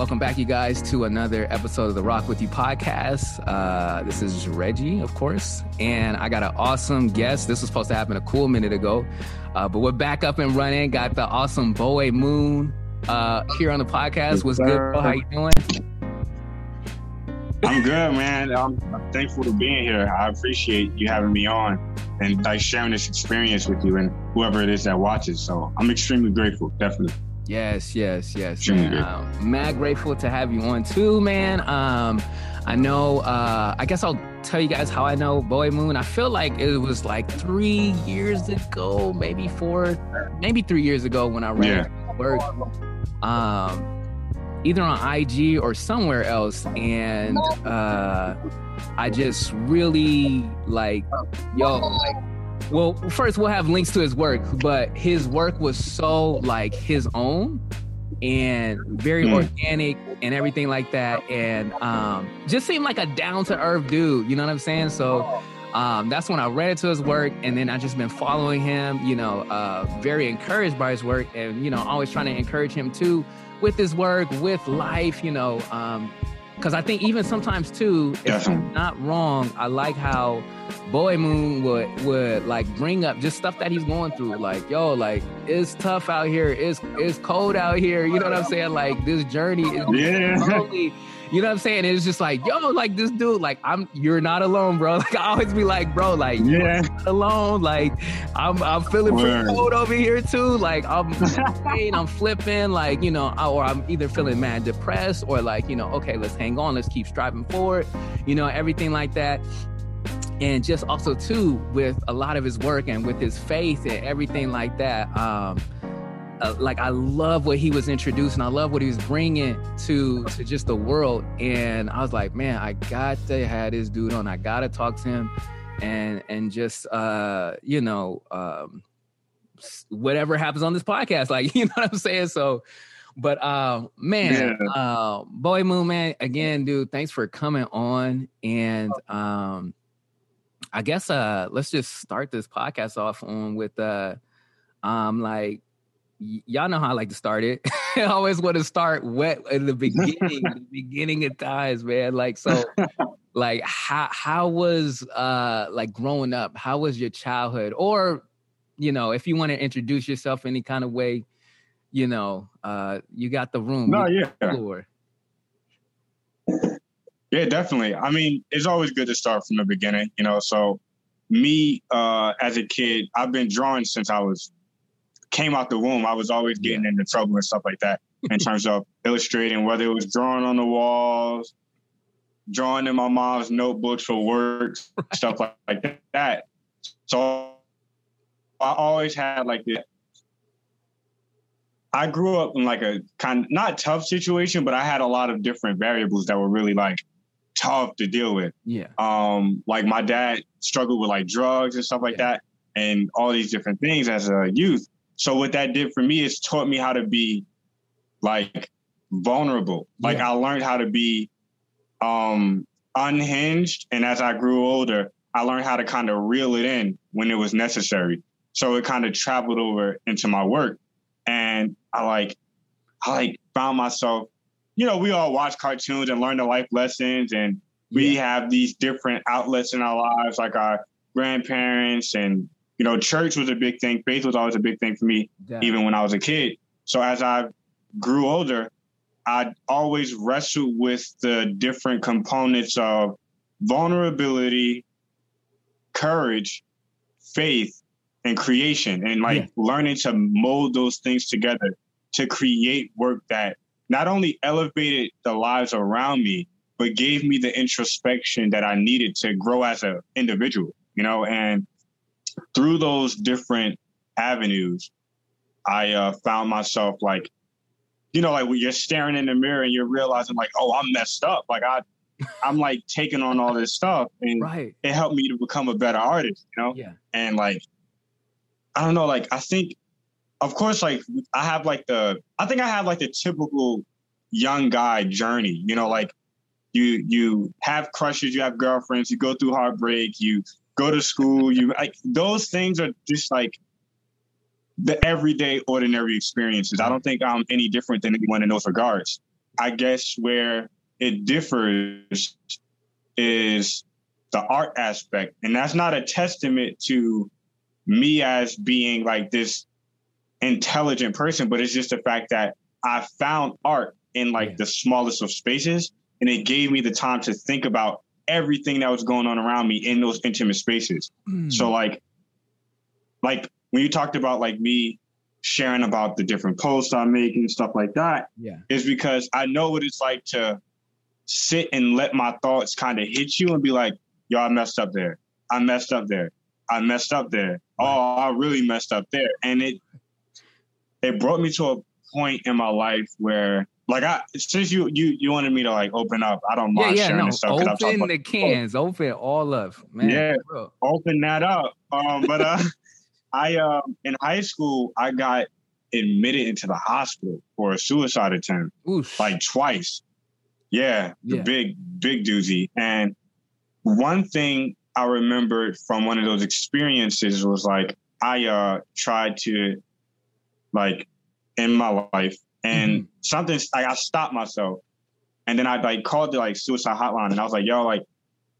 welcome back, you guys, to another episode of the Rock With You podcast. Uh, this is Reggie, of course, and I got an awesome guest. This was supposed to happen a cool minute ago, uh, but we're back up and running. Got the awesome Boe Moon uh, here on the podcast. What's good, bro? How you doing? I'm good, man. I'm, I'm thankful to being here. I appreciate you having me on and like sharing this experience with you and whoever it is that watches. So I'm extremely grateful, definitely. Yes, yes, yes. Man. Uh, mad grateful to have you on too, man. Um, I know. Uh, I guess I'll tell you guys how I know Boy Moon. I feel like it was like three years ago, maybe four, maybe three years ago when I read yeah. work. Um, either on IG or somewhere else, and uh, I just really like, yo, like well, first we'll have links to his work, but his work was so like his own and very mm. organic and everything like that, and um, just seemed like a down to earth dude. You know what I'm saying? So. Um, that's when I read into his work, and then I just been following him. You know, uh, very encouraged by his work, and you know, always trying to encourage him too with his work, with life. You know, um, because I think even sometimes too, if I'm not wrong, I like how Boy Moon would would like bring up just stuff that he's going through. Like, yo, like it's tough out here. It's it's cold out here. You know what I'm saying? Like this journey is yeah. You know what I'm saying? it's just like, yo, like this dude, like I'm you're not alone, bro. Like I always be like, bro, like yeah. alone. Like I'm I'm feeling Word. pretty cold over here too. Like I'm I'm flipping, like, you know, or I'm either feeling mad depressed or like, you know, okay, let's hang on, let's keep striving forward, you know, everything like that and just also too with a lot of his work and with his faith and everything like that um uh, like I love what he was introducing. I love what he was bringing to to just the world. And I was like, man, I got to have this dude on. I got to talk to him, and and just uh, you know, um, whatever happens on this podcast, like you know what I'm saying. So, but uh, man, yeah. uh, Boe Moon, man, again, dude, thanks for coming on. And um, I guess uh, let's just start this podcast off on with uh, um, like y'all know how I like to start it. I always want to start wet in the beginning, the beginning of times, man. Like so, like how how was uh like growing up? How was your childhood? Or, you know, if you want to introduce yourself any kind of way, you know, uh you got the room. No, yeah. Floor. Yeah, definitely. I mean, it's always good to start from the beginning, you know. So me uh as a kid, I've been drawing since I was came out the womb, I was always getting into trouble and stuff like that in terms of illustrating, whether it was drawing on the walls, drawing in my mom's notebooks for work, stuff like, like that. So I always had like this. I grew up in like a kind of not tough situation, but I had a lot of different variables that were really like tough to deal with. Yeah. Um, like my dad struggled with like drugs and stuff like yeah. that and all these different things as a youth. So what that did for me is taught me how to be like vulnerable. Like yeah. I learned how to be um unhinged and as I grew older, I learned how to kind of reel it in when it was necessary. So it kind of traveled over into my work. And I like I like found myself, you know, we all watch cartoons and learn the life lessons and we yeah. have these different outlets in our lives, like our grandparents and you know, church was a big thing. Faith was always a big thing for me, yeah. even when I was a kid. So as I grew older, I always wrestled with the different components of vulnerability, courage, faith, and creation, and like yeah. learning to mold those things together to create work that not only elevated the lives around me, but gave me the introspection that I needed to grow as an individual, you know, and through those different avenues, I uh, found myself like, you know, like when you're staring in the mirror and you're realizing like, oh, I'm messed up. Like I, I'm like taking on all this stuff, and right. it helped me to become a better artist. You know, yeah. And like, I don't know, like I think, of course, like I have like the, I think I have like the typical young guy journey. You know, like you you have crushes, you have girlfriends, you go through heartbreak, you go to school. You like those things are just like the everyday, ordinary experiences. I don't think I'm any different than anyone in those regards. I guess where it differs is the art aspect. And that's not a testament to me as being like this intelligent person, but it's just the fact that I found art in like yeah. the smallest of spaces. And it gave me the time to think about everything that was going on around me in those intimate spaces. Mm. So like, like when you talked about like me sharing about the different posts I'm making, and stuff like that, yeah, is because I know what it's like to sit and let my thoughts kind of hit you and be like, yo, I messed up there. I messed up there. I messed up there. Oh, I really messed up there. And it it brought me to a point in my life where like I since you you you wanted me to like open up, I don't mind yeah, yeah, sharing no. this stuff. Open the cans, oh. open all of man. Yeah, open that up. Um, but uh I um in high school I got admitted into the hospital for a suicide attempt Oof. like twice. Yeah, the yeah. big big doozy. And one thing I remembered from one of those experiences was like I uh tried to like in my life and mm-hmm. something like I stopped myself and then I like called the like suicide hotline and I was like, yo, like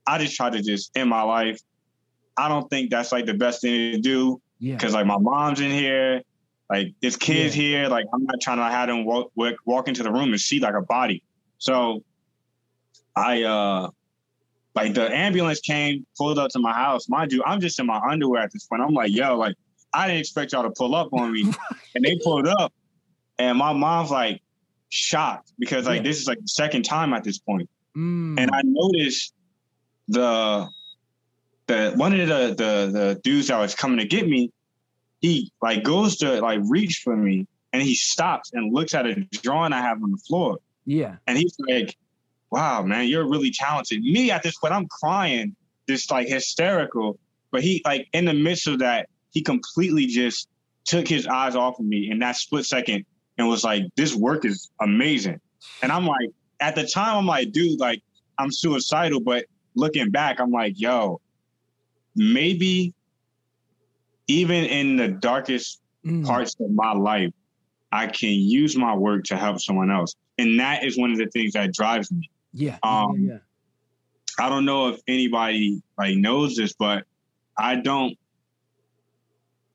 I just tried to just end my life. I don't think that's like the best thing to do. Yeah. Cause like my mom's in here, like there's kids yeah. here. Like I'm not trying to have them walk, walk walk into the room and see like a body. So I uh like the ambulance came, pulled up to my house. Mind you, I'm just in my underwear at this point. I'm like, yo, like I didn't expect y'all to pull up on me. and they pulled up and my mom's like shocked because like yeah. this is like the second time at this point. Mm. And I noticed the the one of the the the dudes that was coming to get me, he like goes to like reach for me and he stops and looks at a drawing I have on the floor. Yeah. And he's like, wow, man, you're really talented. Me at this point, I'm crying, just like hysterical. But he, like, in the midst of that, he completely just took his eyes off of me in that split second and was like, this work is amazing. And I'm like, at the time, I'm like, dude, like, I'm suicidal. But looking back, I'm like, yo, maybe even in the darkest mm. parts of my life, I can use my work to help someone else. And that is one of the things that drives me. Yeah. Um, yeah, yeah. I don't know if anybody like knows this, but I don't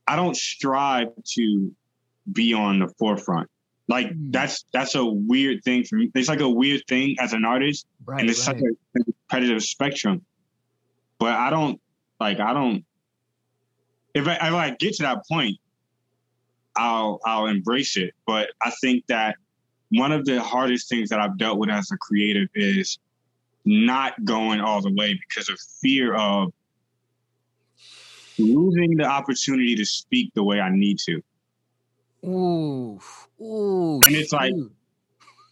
I don't strive to be on the forefront. Like mm. that's that's a weird thing for me. It's like a weird thing as an artist, right, and it's right. such a competitive spectrum. But I don't like I don't. If I, if I get to that point, I'll I'll embrace it. But I think that one of the hardest things that I've dealt with as a creative is not going all the way because of fear of losing the opportunity to speak the way I need to. Ooh, ooh. And it's like,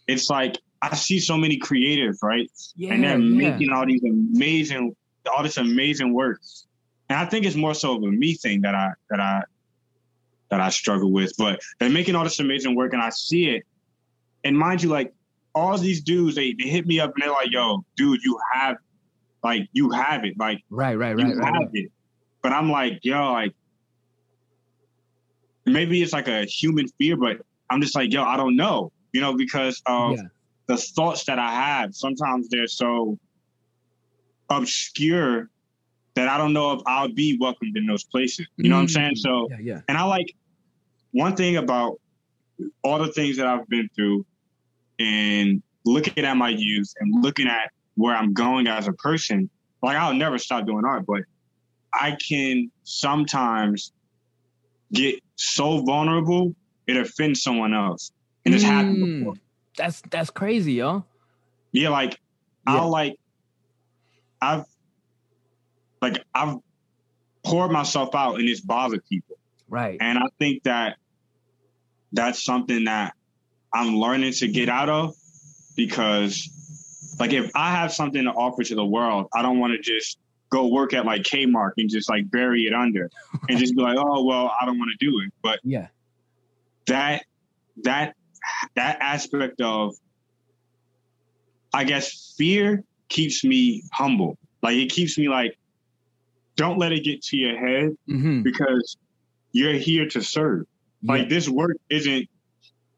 it's like I see so many creatives, right? Yeah, and they're yeah. making all these amazing, all this amazing work. And I think it's more so of a me thing that I that I that I struggle with. But they're making all this amazing work, and I see it, and mind you, like all these dudes, they, they hit me up and they're like, "Yo, dude, you have, like, you have it, like, right, right, right, you right, have right. it." But I'm like, yo, like, maybe it's like a human fear, but I'm just like, yo, I don't know, you know, because of yeah. the thoughts that I have. Sometimes they're so obscure that I don't know if I'll be welcomed in those places. You know mm what I'm saying? So, yeah, yeah. and I like one thing about all the things that I've been through and looking at my youth and looking at where I'm going as a person, like I'll never stop doing art, but I can sometimes get so vulnerable it offends someone else. And it's mm, happened before. That's that's crazy, yo. Yeah, like yeah. I'll like I've like I've poured myself out and it's bothered people. Right. And I think that that's something that I'm learning to get out of because like if I have something to offer to the world, I don't want to just go work at like Kmart and just like bury it under and just be like, oh well, I don't want to do it. But yeah, that that that aspect of I guess fear keeps me humble. Like it keeps me like, don't let it get to your head mm-hmm. because you're here to serve. Yeah. Like this work isn't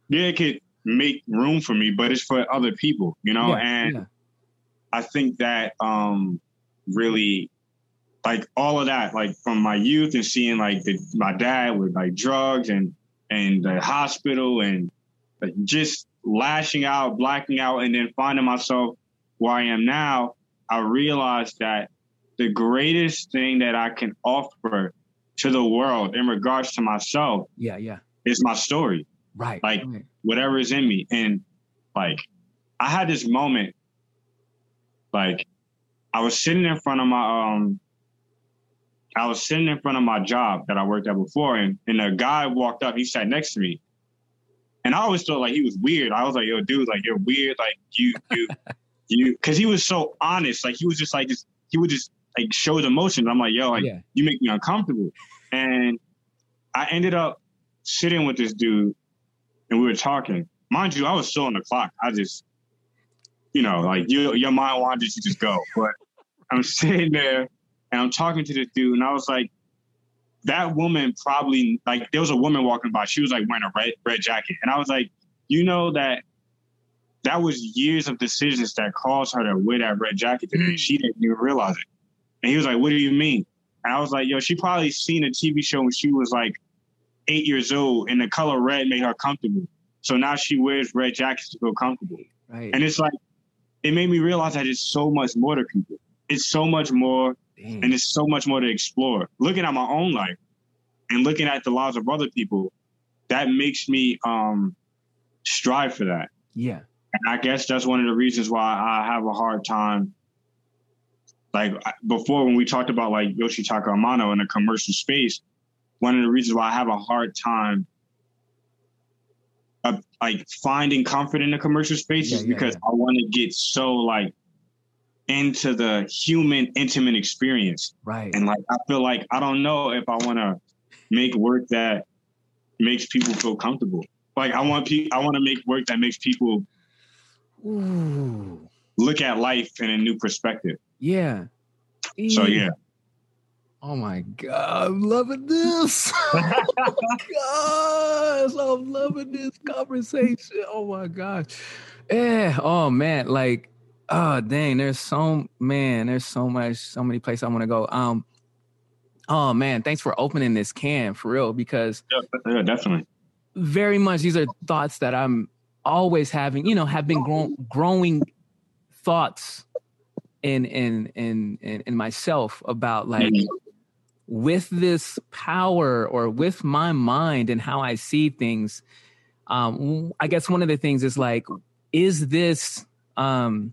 yeah, it could make room for me, but it's for other people, you know? Yeah, and yeah. I think that um really like all of that, like from my youth and seeing like the, my dad with like drugs and and the hospital and just lashing out, blacking out, and then finding myself where I am now, I realized that the greatest thing that I can offer to the world in regards to myself, yeah, yeah, is my story. Right. Like right. whatever is in me. And like I had this moment, like I was sitting in front of my um I was sitting in front of my job that I worked at before and, and a guy walked up, he sat next to me. And I always thought like he was weird. I was like, yo, dude, like you're weird. Like you you you cause he was so honest. Like he was just like just he would just like show his emotions. I'm like, yo, like yeah. you make me uncomfortable. And I ended up sitting with this dude and we were talking. Mind you, I was still on the clock. I just, you know, like you, your mind wanted to just go. But I'm sitting there and I'm talking to this dude, and I was like, that woman probably like there was a woman walking by. She was like wearing a red red jacket, and I was like, you know that that was years of decisions that caused her to wear that red jacket. Mm. She didn't even realize it. And he was like, "What do you mean?" And I was like, "Yo, she probably seen a TV show when she was like eight years old, and the color red made her comfortable. So now she wears red jackets to feel comfortable. Right. And it's like, it made me realize that it's so much more to people. It's so much more, Dang. and it's so much more to explore. Looking at my own life and looking at the lives of other people, that makes me um, strive for that. Yeah. And I guess that's one of the reasons why I have a hard time. Like before, when we talked about like Yoshitaka Amano in a commercial space, one of the reasons why I have a hard time of like finding comfort in the commercial space yeah, is because yeah, yeah. I want to get so like into the human intimate experience. Right. And like I feel like I don't know if I want to make work that makes people feel comfortable. Like I want people I want to make work that makes people Ooh. look at life in a new perspective. Yeah. So yeah. Oh my god, I'm loving this. oh gosh, I'm loving this conversation. Oh my gosh. Yeah. Oh man, like, oh dang, there's so man, there's so much, so many places I want to go. Um, oh man, thanks for opening this can for real because yeah, yeah, definitely. Very much these are thoughts that I'm always having, you know, have been grow- growing thoughts in in in in, in myself about like mm-hmm with this power or with my mind and how I see things, um, I guess one of the things is like, is this, um,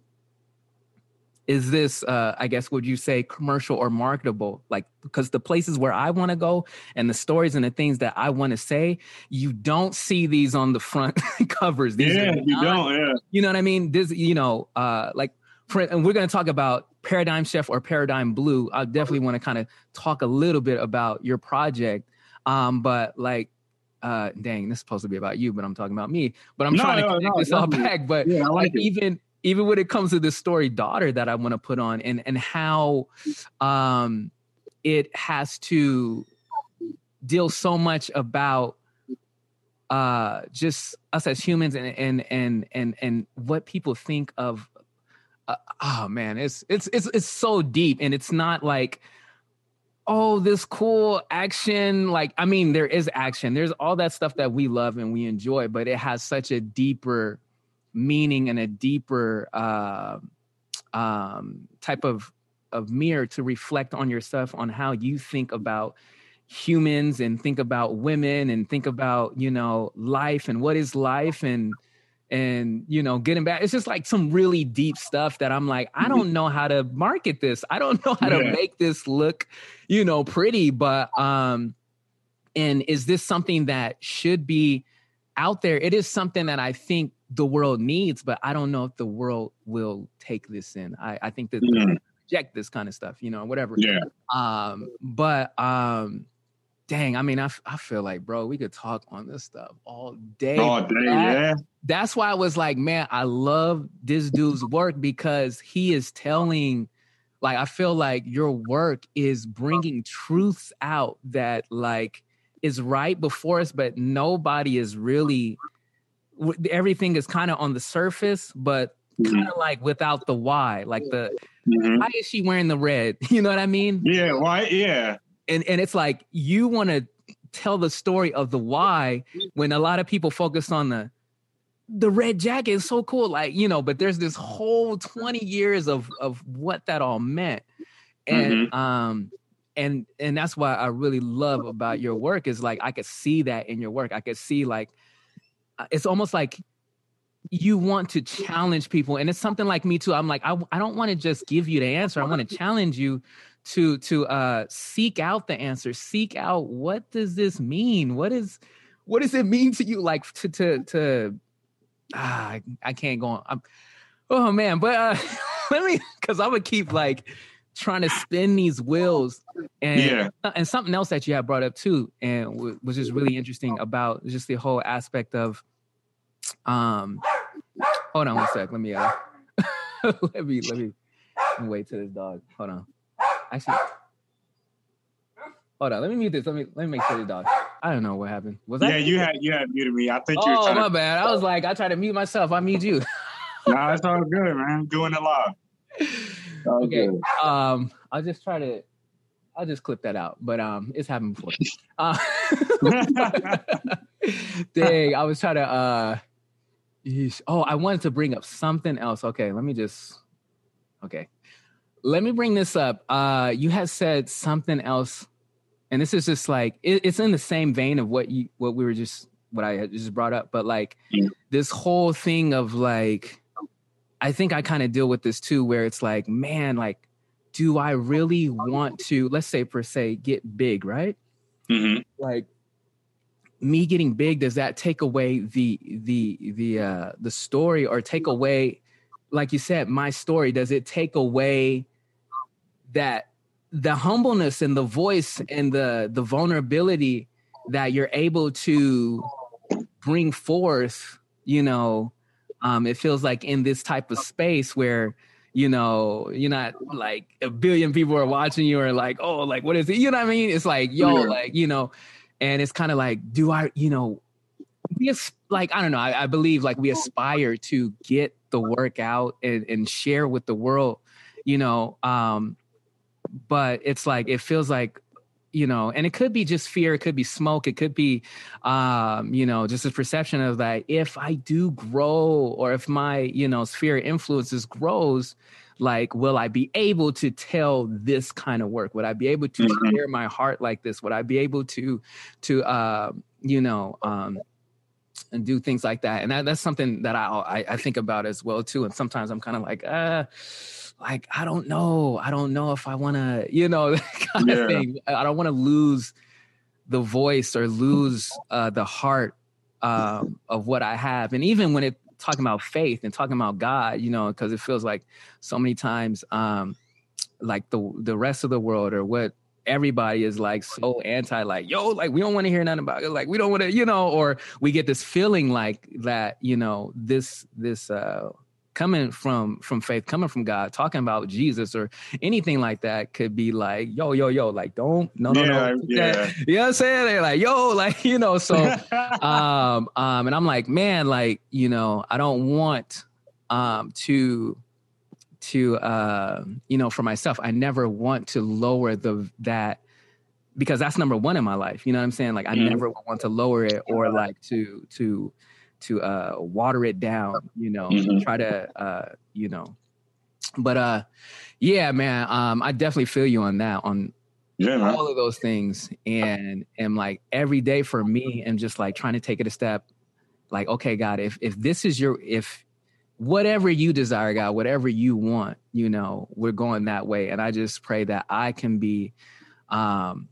is this, uh, I guess, would you say commercial or marketable? Like, because the places where I want to go and the stories and the things that I want to say, you don't see these on the front covers. These yeah, you don't. Yeah. You know what I mean? This, you know, uh, like, for, and we're going to talk about Paradigm Chef or Paradigm Blue, I definitely want to kind of talk a little bit about your project. Um, but like, uh, dang, this is supposed to be about you, but I'm talking about me. But I'm no, trying to no, connect no, this all back. But yeah, like, like even even when it comes to this story, daughter, that I want to put on, and and how um, it has to deal so much about uh just us as humans and and and and and what people think of uh, oh man, it's it's it's it's so deep, and it's not like oh this cool action like i mean there is action. There's all that stuff that we love and we enjoy but it has such a deeper meaning and a deeper uh, um, type of of mirror to reflect on yourself on how you think about humans and think about women and think about you know life and what is life and and you know getting back it's just like some really deep stuff that i'm like i don't know how to market this i don't know how yeah. to make this look you know pretty but um and is this something that should be out there it is something that i think the world needs but i don't know if the world will take this in i, I think that mm. reject this kind of stuff you know whatever yeah um but um dang, I mean, I, I feel like, bro, we could talk on this stuff all day. All day, that, yeah. That's why I was like, man, I love this dude's work because he is telling, like, I feel like your work is bringing truths out that, like, is right before us, but nobody is really everything is kind of on the surface, but mm-hmm. kind of like without the why, like the mm-hmm. why is she wearing the red? You know what I mean? Yeah, why? Yeah. And and it's like you want to tell the story of the why when a lot of people focus on the the red jacket is so cool like you know but there's this whole 20 years of of what that all meant and mm-hmm. um and and that's why i really love about your work is like i could see that in your work i could see like it's almost like you want to challenge people and it's something like me too. I'm like i, I don't want to just give you the answer. I want to challenge you to to uh seek out the answer. Seek out what does this mean? What is what does it mean to you? Like to to to ah, I, I can't go on. I'm, oh man but uh let me because i would keep like trying to spin these wheels and yeah. and something else that you have brought up too and w- was just really interesting about just the whole aspect of um hold on one sec let me uh let me let me wait till this dog hold on. Actually hold on let me mute this let me let me make sure the dog i don't know what happened. Was yeah you had you had muted me. I think oh, you were my to- bad. I was like i tried to mute myself. I mute you. Nah it's all good man. Doing it live okay. Um, I'll just try to. I'll just clip that out, but um, it's happened before. Uh, dang, I was trying to. uh Oh, I wanted to bring up something else. Okay, let me just. Okay, let me bring this up. Uh, you had said something else, and this is just like it, it's in the same vein of what you what we were just what I had just brought up, but like this whole thing of like I think I kind of deal with this too, where it's like, man, like, do I really want to, let's say per se, get big, right? Mm-hmm. Like me getting big, does that take away the the the uh the story or take away, like you said, my story? Does it take away that the humbleness and the voice and the the vulnerability that you're able to bring forth, you know, um, it feels like in this type of space where you know you're not like a billion people are watching you or like oh like what is it you know what i mean it's like yo yeah. like you know and it's kind of like do i you know we like i don't know I, I, believe like we aspire to get the work out and, and share with the world you know um but it's like it feels like you know and it could be just fear it could be smoke it could be um you know just a perception of that if i do grow or if my you know sphere of influences grows like will i be able to tell this kind of work? Would i be able to mm-hmm. share my heart like this? Would i be able to to uh you know um and do things like that? And that, that's something that I, I i think about as well too and sometimes i'm kind of like uh like I don't know. I don't know if I want to, you know, kind yeah. of thing. I don't want to lose the voice or lose uh, the heart um, of what I have. And even when it talking about faith and talking about God, you know, because it feels like so many times, um, like the the rest of the world or what everybody is like so anti like yo like we don't want to hear nothing about it like we don't want to you know or we get this feeling like that you know this this uh coming from from faith coming from god talking about jesus or anything like that could be like yo yo yo like don't no no yeah, no. Yeah. you know what i'm saying? They're like yo like you know so um um and i'm like man like you know i don't want um to to uh you know for myself i never want to lower the that because that's number one in my life. You know what i'm saying? Like i mm-hmm. never want to lower it or like to to to uh, water it down, you know, mm-hmm. try to, uh, you know, but uh, yeah, man, um, I definitely feel you on that, on yeah, all of those things, and and like every day for me, and just like trying to take it a step, like okay, God, if if this is your if whatever you desire, God, whatever you want, you know, we're going that way, and I just pray that I can be, um,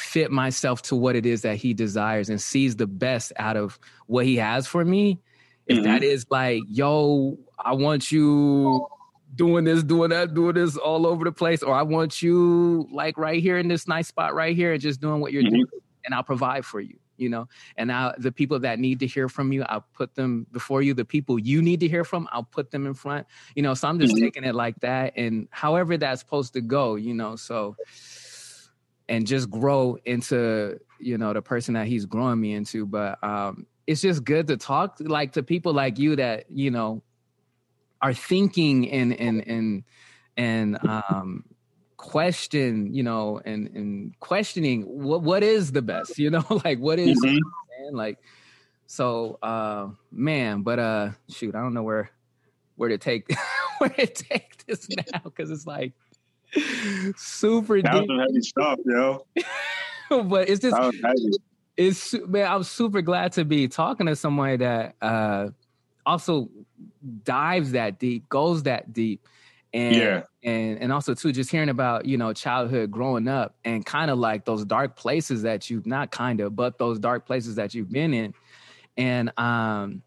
fit myself to what it is that he desires and sees the best out of what he has for me if mm-hmm. that is like yo i want you doing this doing that doing this all over the place or i want you like right here in this nice spot right here and just doing what you're mm-hmm. doing and i'll provide for you you know and now the people that need to hear from you i'll put them before you the people you need to hear from i'll put them in front you know so i'm just mm-hmm. taking it like that and however that's supposed to go you know so and just grow into you know the person that he's growing me into. But um it's just good to talk like to people like you that you know are thinking and and and and um question you know and and questioning what what is the best you know? Like what is, mm-hmm. man? Like so uh man but uh shoot i don't know where where to take where to take this now because it's like super that deep. heavy stuff yo but it's just it's man i'm super glad to be talking to someone that uh also dives that deep goes that deep and yeah. and and also too just hearing about you know childhood growing up and kind of like those dark places that you've not kind of but those dark places that you've been in and um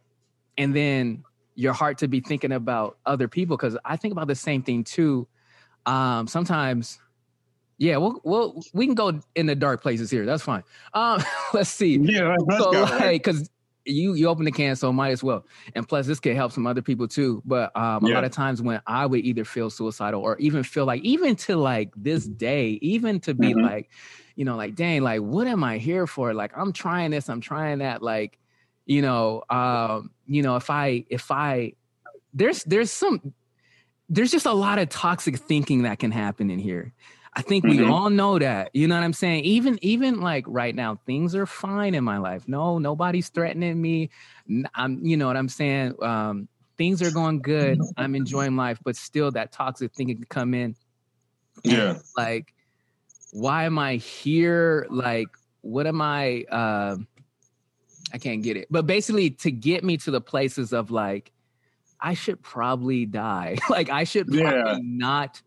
and then your heart to be thinking about other people because i think about the same thing too um sometimes yeah we'll, we'll we can go in the dark places here that's fine um let's see yeah let's so, go, like because you you open the can, so might as well. And plus, this could help some other people too. But um, a yeah. lot of times when I would either feel suicidal or even feel like, even to like this day, even to be mm-hmm. like, you know, like, dang, like, what am I here for? Like, I'm trying this, I'm trying that. Like, you know, um, you know, if I if I there's there's some there's just a lot of toxic thinking that can happen in here. I think we mm-hmm. all know that. You know what I'm saying? Even even like right now, things are fine in my life. No, nobody's threatening me. I'm, you know what I'm saying? Um, things are going good. I'm enjoying life, but still that toxic thinking can come in. Yeah. like, why am I here? Like, what am I uh I can't get it. But basically to get me to the places of like, I should probably die. like I should probably yeah. not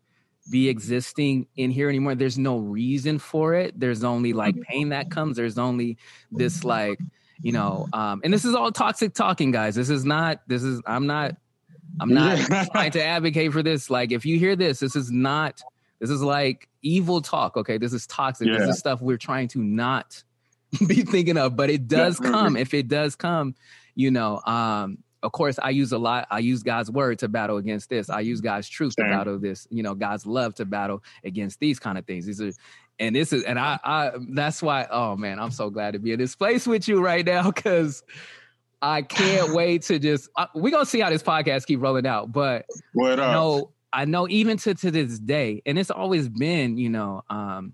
be existing in here anymore. There's no reason for it. There's only like mm-hmm. pain that comes. There's only this like, you know, um, and this is all toxic talking, guys. This is not, this is, I'm not, I'm not trying to advocate for this. Like, if you hear this, this is not, this is like evil talk. Okay. This is toxic. Yeah. This is stuff we're trying to not be thinking of, but it does come. If it does come, you know, um, of course, I use a lot. I use God's word to battle against this. I use God's truth Same. to battle this. You know, God's love to battle against these kind of things. These are, and this is, and I, I, that's why. Oh man, I'm so glad to be in this place with you right now because I can't wait to just. Uh, we're gonna see how this podcast keep rolling out, but what up? know, I know even to to this day, and it's always been, you know, um,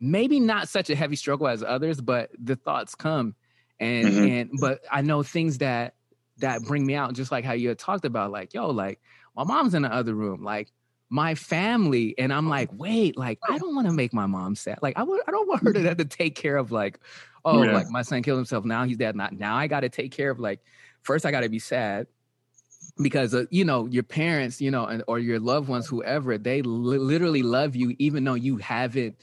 maybe not such a heavy struggle as others, but the thoughts come and mm-hmm. and but I know things that that bring me out, just like how you had talked about, like, yo, like my mom's in the other room, like my family, and I'm like, wait, like I don't want to make my mom sad. Like I would, I don't want her to have to take care of like, oh, yeah. like my son killed himself. Now he's dead. Not now I got to take care of like, first I got to be sad because uh, you know your parents, you know, and, or your loved ones, whoever, they li- literally love you, even though you haven't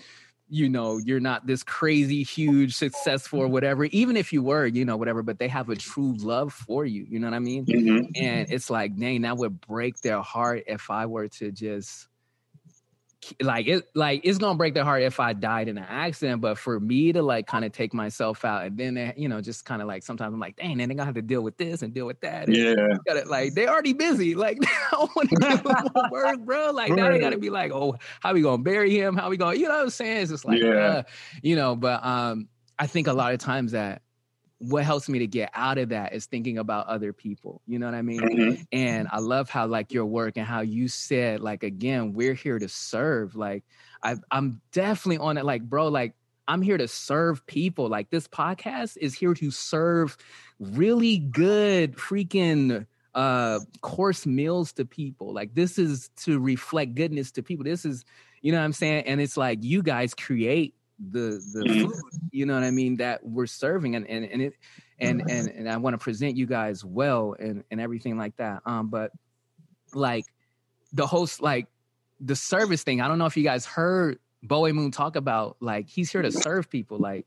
you know you're not this crazy huge successful or whatever even if you were you know whatever but they have a true love for you you know what i mean? Mm-hmm. and it's like dang that would break their heart if i were to just like it like it's gonna break their heart if I died in an accident, but for me to like kind of take myself out and then you know just kind of like sometimes I'm like, dang, then they gonna have to deal with this and deal with that. And yeah, gotta, like they already busy. Like they don't want to do work, bro. Like right. now they gotta be like, oh, how we gonna bury him? How we gonna, you know what I'm saying? It's just like, yeah, uh, you know. But um, I think a lot of times that what helps me to get out of that is thinking about other people. You know what I mean? Mm-hmm. And I love how like your work and how you said like again, we're here to serve. Like I I'm definitely on it. Like, bro, like I'm here to serve people. Like this podcast is here to serve really good freaking uh course meals to people. Like this is to reflect goodness to people. This is, you know what I'm saying? And it's like you guys create the the mm-hmm. food, you know what I mean, that we're serving and and, and it and and and I want to present you guys well and and everything like that. Um, but like the host, like the service thing, I don't know if you guys heard Bowie Moon talk about like he's here to serve people, like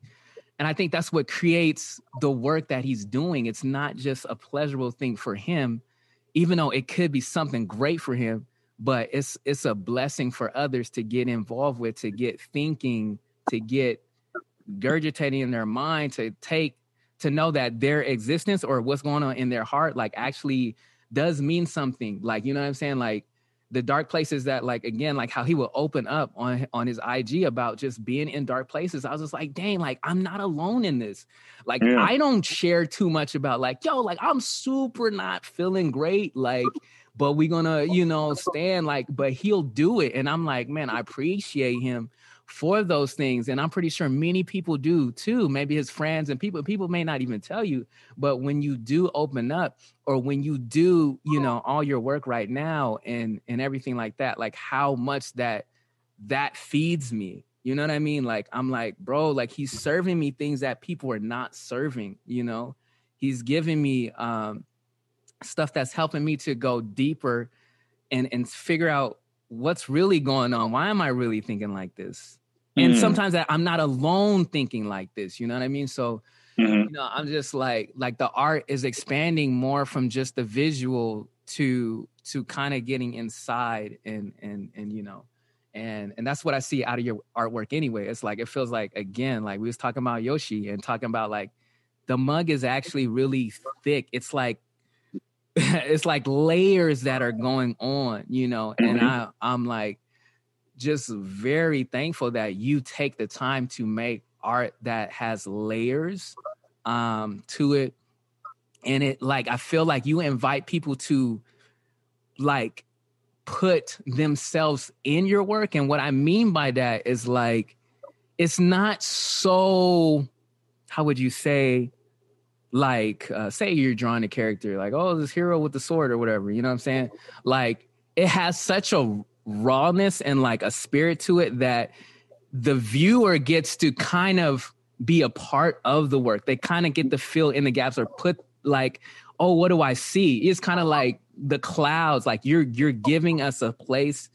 and I think that's what creates the work that he's doing. It's not just a pleasurable thing for him, even though it could be something great for him, but it's it's a blessing for others to get involved with, to get thinking to get gurgitating in their mind to take to know that their existence or what's going on in their heart like actually does mean something like you know what i'm saying like the dark places that like again like how he will open up on on his IG about just being in dark places. I was just like, dang, like I'm not alone in this. Like yeah. I don't share too much about like, yo, like I'm super not feeling great. Like, but we gonna, you know, stand like, but he'll do it. And I'm like, man, I appreciate him for those things. And I'm pretty sure many people do too. Maybe his friends and people, people may not even tell you, but when you do open up or when you do, you know, all your work right now and and everything like that, like how much that that feeds me. You know what I mean? Like I'm like, bro, like he's serving me things that people are not serving, you know? He's giving me um stuff that's helping me to go deeper and and figure out what's really going on? Why am I really thinking like this? And mm. sometimes I, I'm not alone thinking like this. You know what I mean? So, mm-hmm. you know, I'm just like like the art is expanding more from just the visual to to kind of getting inside and and and you know and and that's what I see out of your artwork anyway. It's like it feels like again, like we was talking about Yoshi and talking about like the mug is actually really thick. It's like it's like layers that are going on, you know, and mm-hmm. I I'm like just very thankful that you take the time to make art that has layers um to it and it like I feel like you invite people to like put themselves in your work and what I mean by that is like it's not so how would you say like uh, say you're drawing a character like oh this hero with the sword or whatever you know what i'm saying? Like it has such a rawness and like a spirit to it that the viewer gets to kind of be a part of the work. They kind of get to fill in the gaps or put like oh what do i see? It's kind of like the clouds like you're you're giving us a place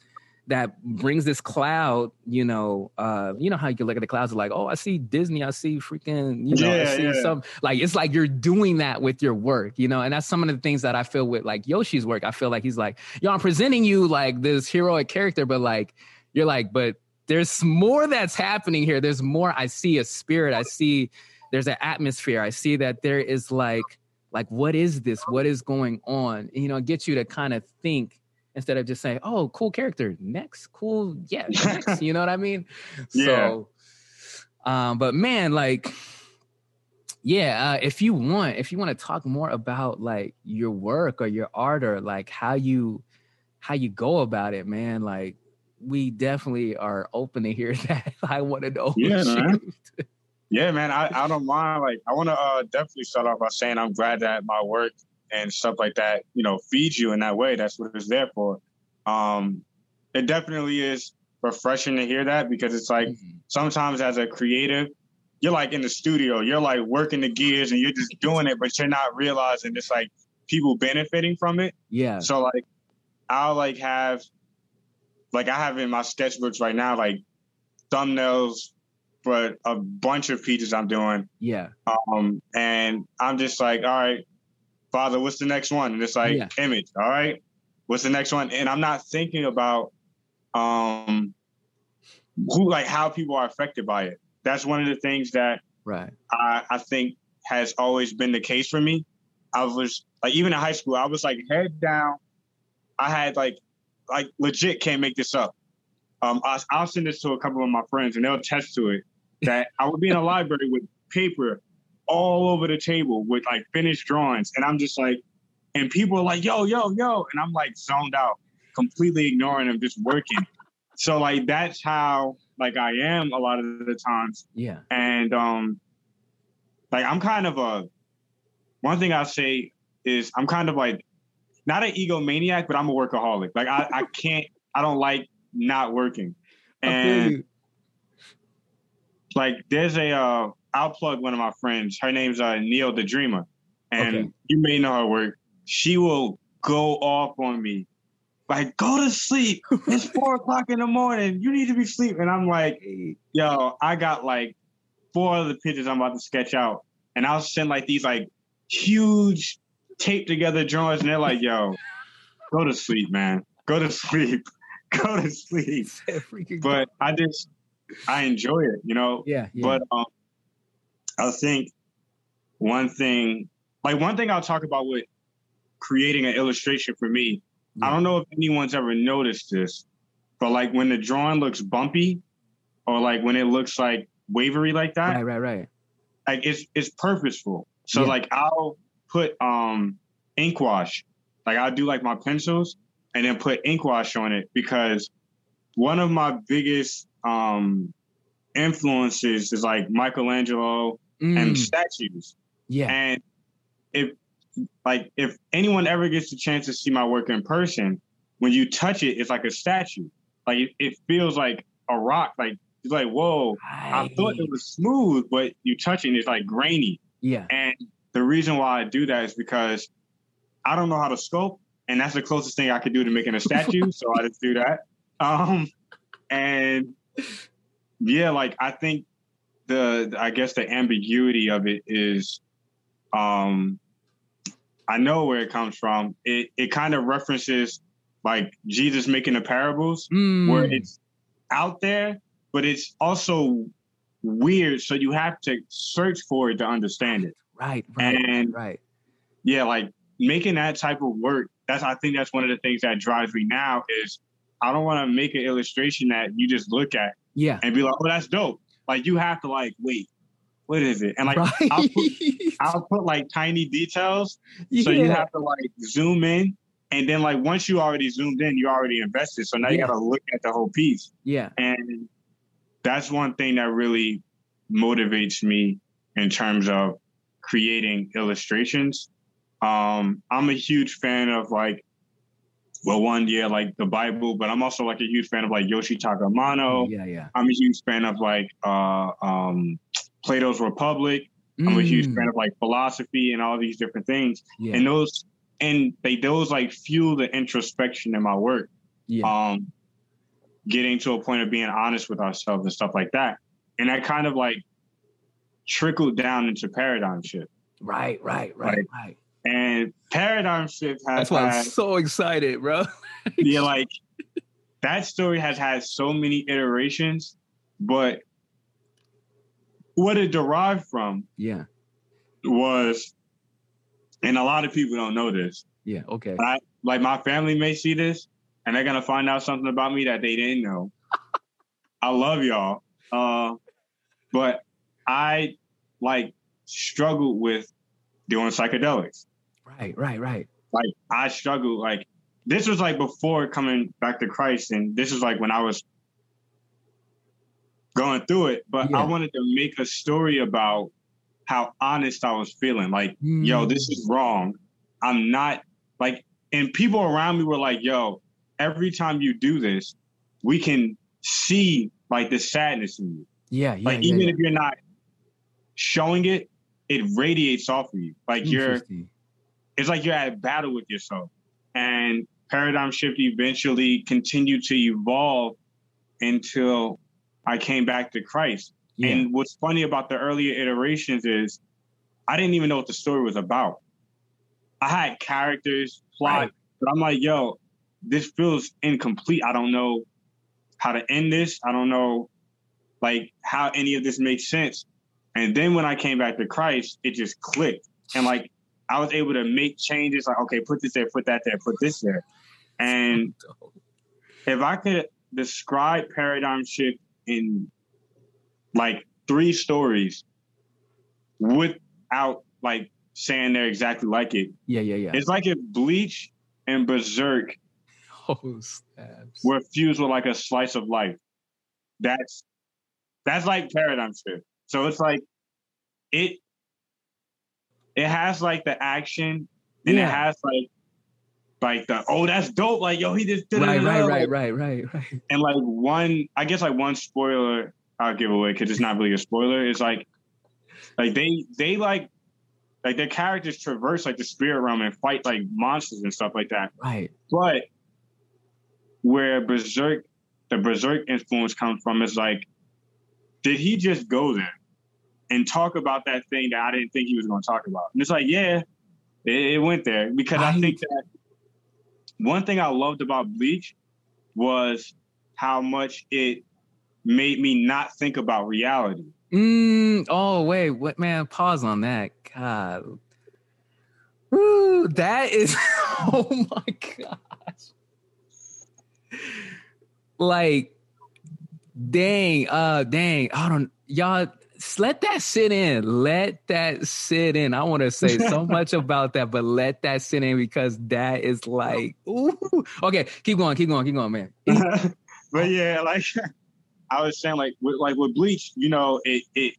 that brings this cloud, you know, uh, you know how you can look at the clouds like, oh, I see Disney, I see freaking, you know, yeah, I see yeah. some like it's like you're doing that with your work, you know, and that's some of the things that I feel with like Yoshi's work. I feel like he's like, yo, I'm presenting you like this heroic character, but like you're like, but there's more that's happening here. There's more. I see a spirit. I see there's an atmosphere. I see that there is like, like, what is this? What is going on? You know, get you to kind of think instead of just saying, "Oh, cool character, next, cool, yeah, next." you know what I mean? Yeah. So, um, but man, like, yeah, uh, if you want, if you want to talk more about like your work or your art or like how you how you go about it, man, like we definitely are open to hear that. I want to know. Yeah, man. yeah, man. I, I don't mind. Like, I want to uh, definitely start off by saying I'm glad that my work and stuff like that, you know, feeds you in that way. That's what it's there for. Um, it definitely is refreshing to hear that because it's like mm-hmm. sometimes as a creative, you're like in the studio, you're like working the gears and you're just doing it, but you're not realizing it's like people benefiting from it. Yeah. So like I'll like have like I have in my sketchbooks right now like thumbnails for a bunch of pieces I'm doing. Yeah. Um and I'm just like, all right, Father, what's the next one? And it's like yeah. image. All right. What's the next one? And I'm not thinking about um who like how people are affected by it. That's one of the things that right I, I think has always been the case for me. I was like even in high school, I was like head down. I had like like legit can't make this up. Um, I, I'll send this to a couple of my friends and they'll attest to it. That I would be in a library with paper all over the table with like finished drawings. And I'm just like, and people are like, yo, yo, yo. And I'm like zoned out, completely ignoring them, just working. so like that's how like I am a lot of the times. Yeah. And um like I'm kind of a one thing I say is I'm kind of like not an egomaniac, but I'm a workaholic. Like I, I can't I don't like not working. And like there's a uh I'll plug one of my friends. Her name's uh, Neil the Dreamer, and okay. you may know her work. She will go off on me, like go to sleep. It's four o'clock in the morning. You need to be sleeping. And I'm like, yo, I got like four other pictures I'm about to sketch out, and I'll send like these like huge taped together drawings, and they're like, yo, go to sleep, man. Go to sleep. go to sleep. but I just I enjoy it, you know. Yeah. yeah. But um, I think one thing, like one thing I'll talk about with creating an illustration for me Yeah. I don't know if anyone's ever noticed this, but like when the drawing looks bumpy, or like when it looks like wavery like that, right, right, right. Like it's it's purposeful. So yeah. like I'll put um ink wash, like I'll do like my pencils and then put ink wash on it because one of my biggest um influences is like Michelangelo mm. and statues. Yeah. And if like if anyone ever gets the chance to see my work in person, when you touch it, it's like a statue. Like it, it feels like a rock. Like it's like, whoa, I, I thought it was smooth, but you touch it, it's like grainy. Yeah. And the reason why I do that is because I don't know how to sculpt, and that's the closest thing I could do to making a statue. so I just do that. Um, and yeah, like I think the I guess the ambiguity of it is, um, I know where it comes from. It it kind of references like Jesus making the parables, mm. where it's out there, but it's also weird. So you have to search for it to understand it. Right, right, and right. Yeah, like making that type of work. That's I think that's one of the things that drives me now is I don't want to make an illustration that you just look at, yeah, and be like, oh, that's dope. Like you have to like wait, what is it? And like right. I'll, put, I'll, put, like tiny details, yeah. so you have to like zoom in, and then like once you already zoomed in, you already invested. So now yeah. you got to look at the whole piece. Yeah, and that's one thing that really motivates me in terms of creating illustrations. Um, I'm a huge fan of like, well, one, yeah, like the Bible, but I'm also like a huge fan of like Yoshitaka Amano. Yeah, yeah. I'm a huge fan of like uh, um, Plato's Republic. Mm. I'm a huge fan mm. of like philosophy and all these different things. Yeah. And those and they those like fuel the introspection in my work. Yeah. Um, getting to a point of being honest with ourselves and stuff like that. And that kind of like trickled down into paradigm shift. Right, right, right, right. right. And paradigm shift has. That's why had, I'm so excited, bro. yeah, like that story has had so many iterations, but what it derived from, yeah, was, and a lot of people don't know this. Yeah, okay. I, like my family may see this, and they're gonna find out something about me that they didn't know. I love y'all, uh, but I like struggled with doing psychedelics. Right, right, right. Like I struggled. Like this was like before coming back to Christ, and this is like when I was going through it. But yeah. I wanted to make a story about how honest I was feeling. Like, mm. yo, this is wrong. I'm not like, and people around me were like, yo, every time you do this, we can see like the sadness in you. Yeah, yeah. Like yeah, even yeah. if you're not showing it, it radiates off of you. Like you're, it's like you're at battle with yourself. And paradigm shift eventually continued to evolve until I came back to Christ. Yeah. And what's funny about the earlier iterations is I didn't even know what the story was about. I had characters, plot, right. but I'm like, yo, this feels incomplete. I don't know how to end this. I don't know like how any of this makes sense. And then when I came back to Christ, it just clicked. And like I was able to make changes like, okay, put this there, put that there, put this there. And if I could describe paradigm shift in like three stories without like saying they're exactly like it. Yeah, yeah, yeah. It's like if Bleach and Berserk oh, were fused with like a slice of life. That's that's like paradigm shift. So it's like it it has like the action and yeah. it has like like the oh that's dope like yo he just did right, right right right right right. And like one I guess like one spoiler I'll give away because it's not really a spoiler is like like they they like like their characters traverse like the spirit realm and fight like monsters and stuff like that. Right. But where berserk the berserk influence comes from is like did he just go there and talk about that thing that I didn't think he was going to talk about? And it's like, yeah, it, it went there because right. I think that one thing I loved about Bleach was how much it made me not think about reality. Mm, oh wait, what man? Pause on that. God, Woo, that is. Oh my gosh! like, dang, uh, dang, I don't, y'all, let that sit in. Let that sit in. I want to say so much about that, but let that sit in because that is like, ooh. Okay, keep going, keep going, keep going, man. but yeah, like I was saying, like with like with bleach, you know, it it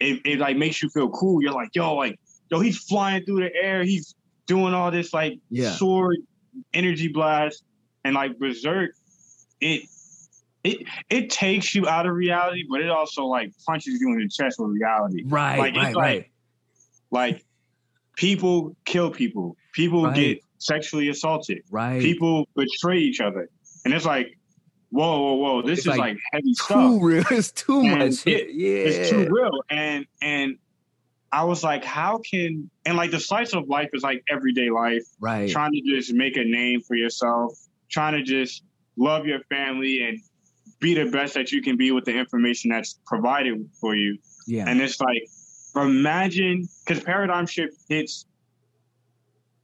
it, it like makes you feel cool. You're like, yo, like, yo, he's flying through the air, he's doing all this like yeah. sword energy blast, and like berserk, it it it takes you out of reality, but it also like punches you in the chest with reality. Right, like, right, right. Like people kill people. People right. get sexually assaulted. Right. People betray each other, and it's like, whoa, whoa, whoa! This it's is like, like, heavy too stuff. Real. It's too and much. It, yeah, it's too real. And and I was like, how can and like the slice of life is like everyday life. Right. Trying to just make a name for yourself. Trying to just love your family and be the best that you can be with the information that's provided for you. Yeah. And it's like, imagine, because paradigm shift hits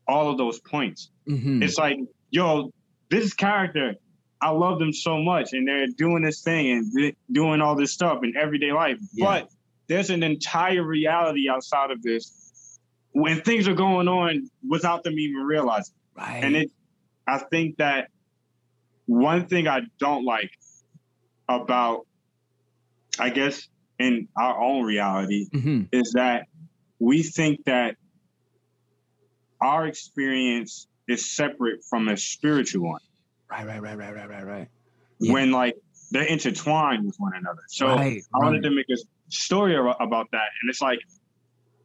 all of those points. Mm-hmm. It's like, yo, this character, I love them so much, and they're doing this thing and doing all this stuff in everyday life. Yeah. But there's an entire reality outside of this when things are going on without them even realizing. Right. And it, I think that one thing I don't like about, I guess, in our own reality mm-hmm. is that we think that our experience is separate from a spiritual one. Right, right, right, right, right, right, right. Yeah. When like they're intertwined with one another. So right, I wanted right. to make a story about that, and it's like,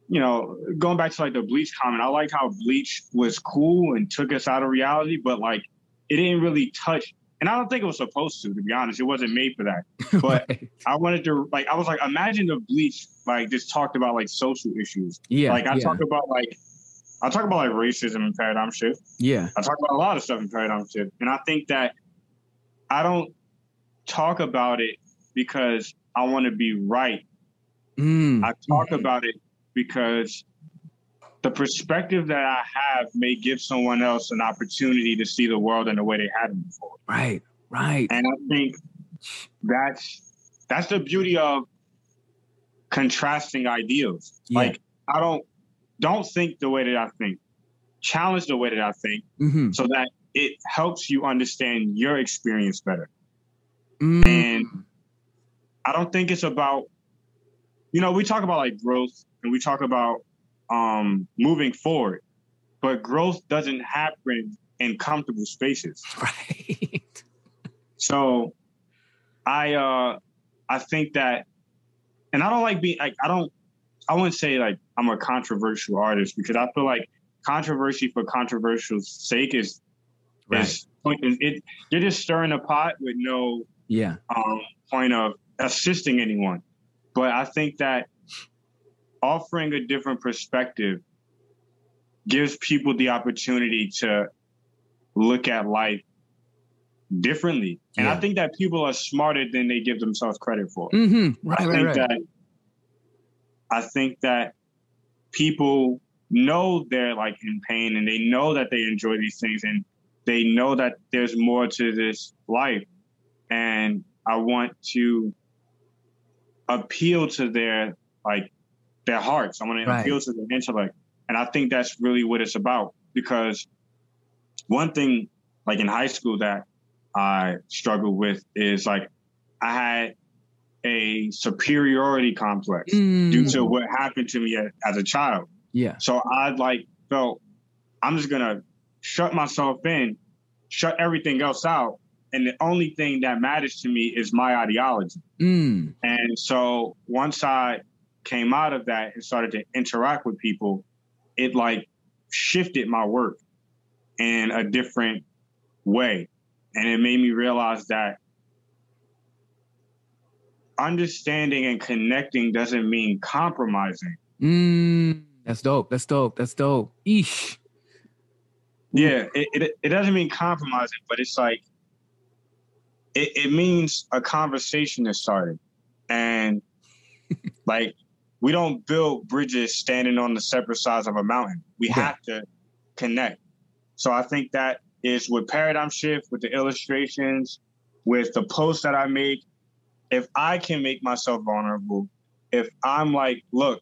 you know, going back to like the Bleach comment, I like how Bleach was cool and took us out of reality, but like it didn't really touch and I don't think it was supposed to, to be honest. It wasn't made for that. But right. I wanted to like I was like, imagine the bleach like just talked about like social issues. Yeah. Like I yeah. talk about like I talk about like racism and paradigm shift. Yeah. I talk about a lot of stuff in paradigm shift. And I think that I don't talk about it because I want to be right. Mm. I talk mm. about it because the perspective that I have may give someone else an opportunity to see the world in the way they hadn't before. Right, right. And I think that's that's the beauty of contrasting ideals. Yeah. Like I don't don't think the way that I think. Challenge the way that I think mm-hmm. so that it helps you understand your experience better. Mm. And I don't think it's about, you know, we talk about like growth and we talk about um, moving forward. But growth doesn't happen in comfortable spaces. Right. so I uh I think that and I don't like being like I don't I wouldn't say like I'm a controversial artist because I feel like controversy for controversial sake is right. is it you're just stirring a pot with no yeah um point of assisting anyone. But I think that offering a different perspective gives people the opportunity to look at life differently. And yeah. I think that people are smarter than they give themselves credit for. Mm-hmm. Right, I right, think right. that I think that people know they're like in pain and they know that they enjoy these things and they know that there's more to this life. And I want to appeal to their like their hearts. I want to right. appeal to their intellect. And I think that's really what it's about. Because one thing, like in high school, that I struggled with is like I had a superiority complex mm. due to what happened to me as a child. Yeah. So I like felt I'm just gonna shut myself in, shut everything else out, and the only thing that matters to me is my ideology. Mm. And so once I came out of that and started to interact with people, it like shifted my work in a different way. And it made me realize that understanding and connecting doesn't mean compromising. Mm, that's dope. That's dope. That's dope. Eesh. Yeah, it, it, it doesn't mean compromising, but it's like it, it means a conversation is started. And like we don't build bridges standing on the separate sides of a mountain. We have to connect. So I think that is with paradigm shift, with the illustrations, with the posts that I make. If I can make myself vulnerable, if I'm like, look,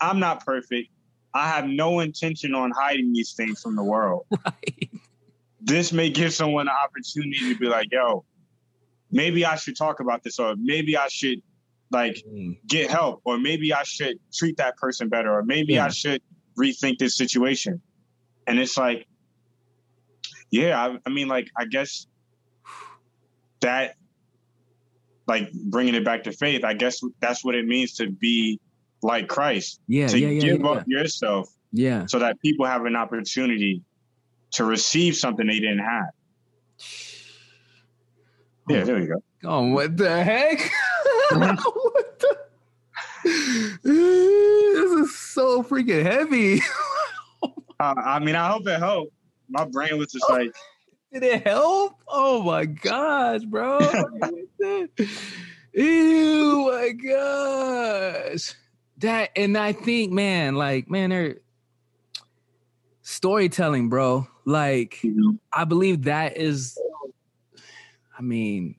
I'm not perfect. I have no intention on hiding these things from the world. Right. This may give someone an opportunity to be like, yo, maybe I should talk about this, or maybe I should like mm. get help, or maybe I should treat that person better, or maybe yeah. I should rethink this situation. And it's like, yeah, I, I mean, like, I guess that, like, bringing it back to faith, I guess that's what it means to be like Christ. Yeah, to yeah, yeah, give up yourself. Yeah. So that people have an opportunity to receive something they didn't have. Yeah, there you go. Oh, what the heck? what the? this is so freaking heavy. uh, I mean, I hope it helped. My brain was just like, did it help? Oh my gosh, bro! Ew, my gosh! That and I think, man, like, man, they're storytelling, bro. Like, mm-hmm. I believe that is. I mean,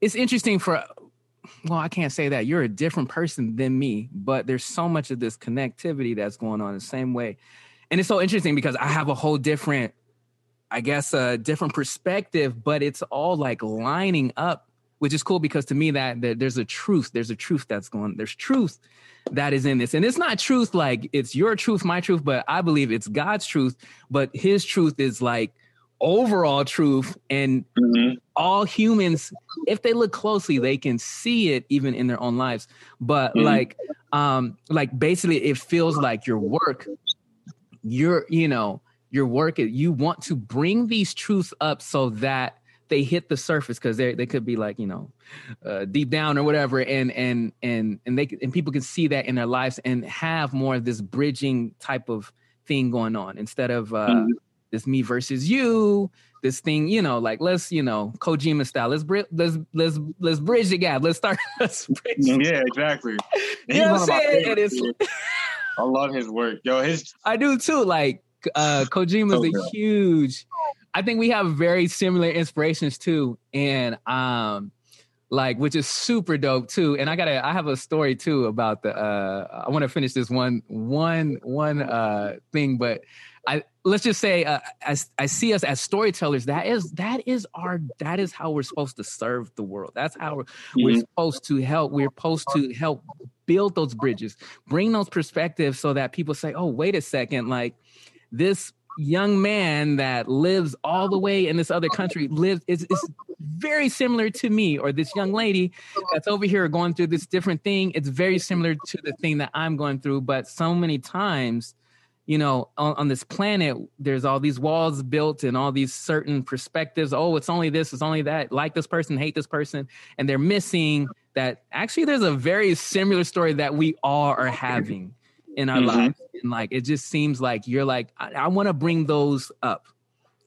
it's interesting for well, I can't say that. You're a different person than me, but there's so much of this connectivity that's going on the same way. And it's so interesting because I have a whole different, I guess, a different perspective, but it's all like lining up, which is cool because to me that, that there's a truth. There's a truth that's going, there's truth that is in this. And it's not truth like it's your truth, my truth, but I believe it's God's truth, but his truth is like overall truth and mm-hmm. all humans if they look closely they can see it even in their own lives but mm-hmm. like um like basically it feels like your work your you know your work you want to bring these truths up so that they hit the surface because they they could be like you know uh, deep down or whatever and and and and they and people can see that in their lives and have more of this bridging type of thing going on instead of uh mm-hmm this me versus you this thing you know like let's you know kojima style. Let's bri- let's let's let's bridge the gap. Let's start let's bridge yeah exactly. You know what i'm saying? I love his work. Yo his i do too like uh kojima's so a huge i think we have very similar inspirations too. And um like which is super dope too. And i gotta i have a story too about the uh i want to finish this one one one uh thing but I let's just say uh, as I see us as storytellers, that is that is our that is how we're supposed to serve the world. That's how we're, mm-hmm. we're supposed to help. We're supposed to help build those bridges, bring those perspectives, so that people say, "Oh, wait a second, like this young man that lives all the way in this other country lives is is very similar to me or this young lady that's over here going through this different thing it's very similar to the thing that i'm going through but so many times you know, on, on, this planet, there's all these walls built and all these certain perspectives. Oh, it's only this, it's only that. Like this person, hate this person. And they're missing that actually there's a very similar story that we all are having in our mm-hmm. lives. And like, it just seems like you're like, I, I want to bring those up.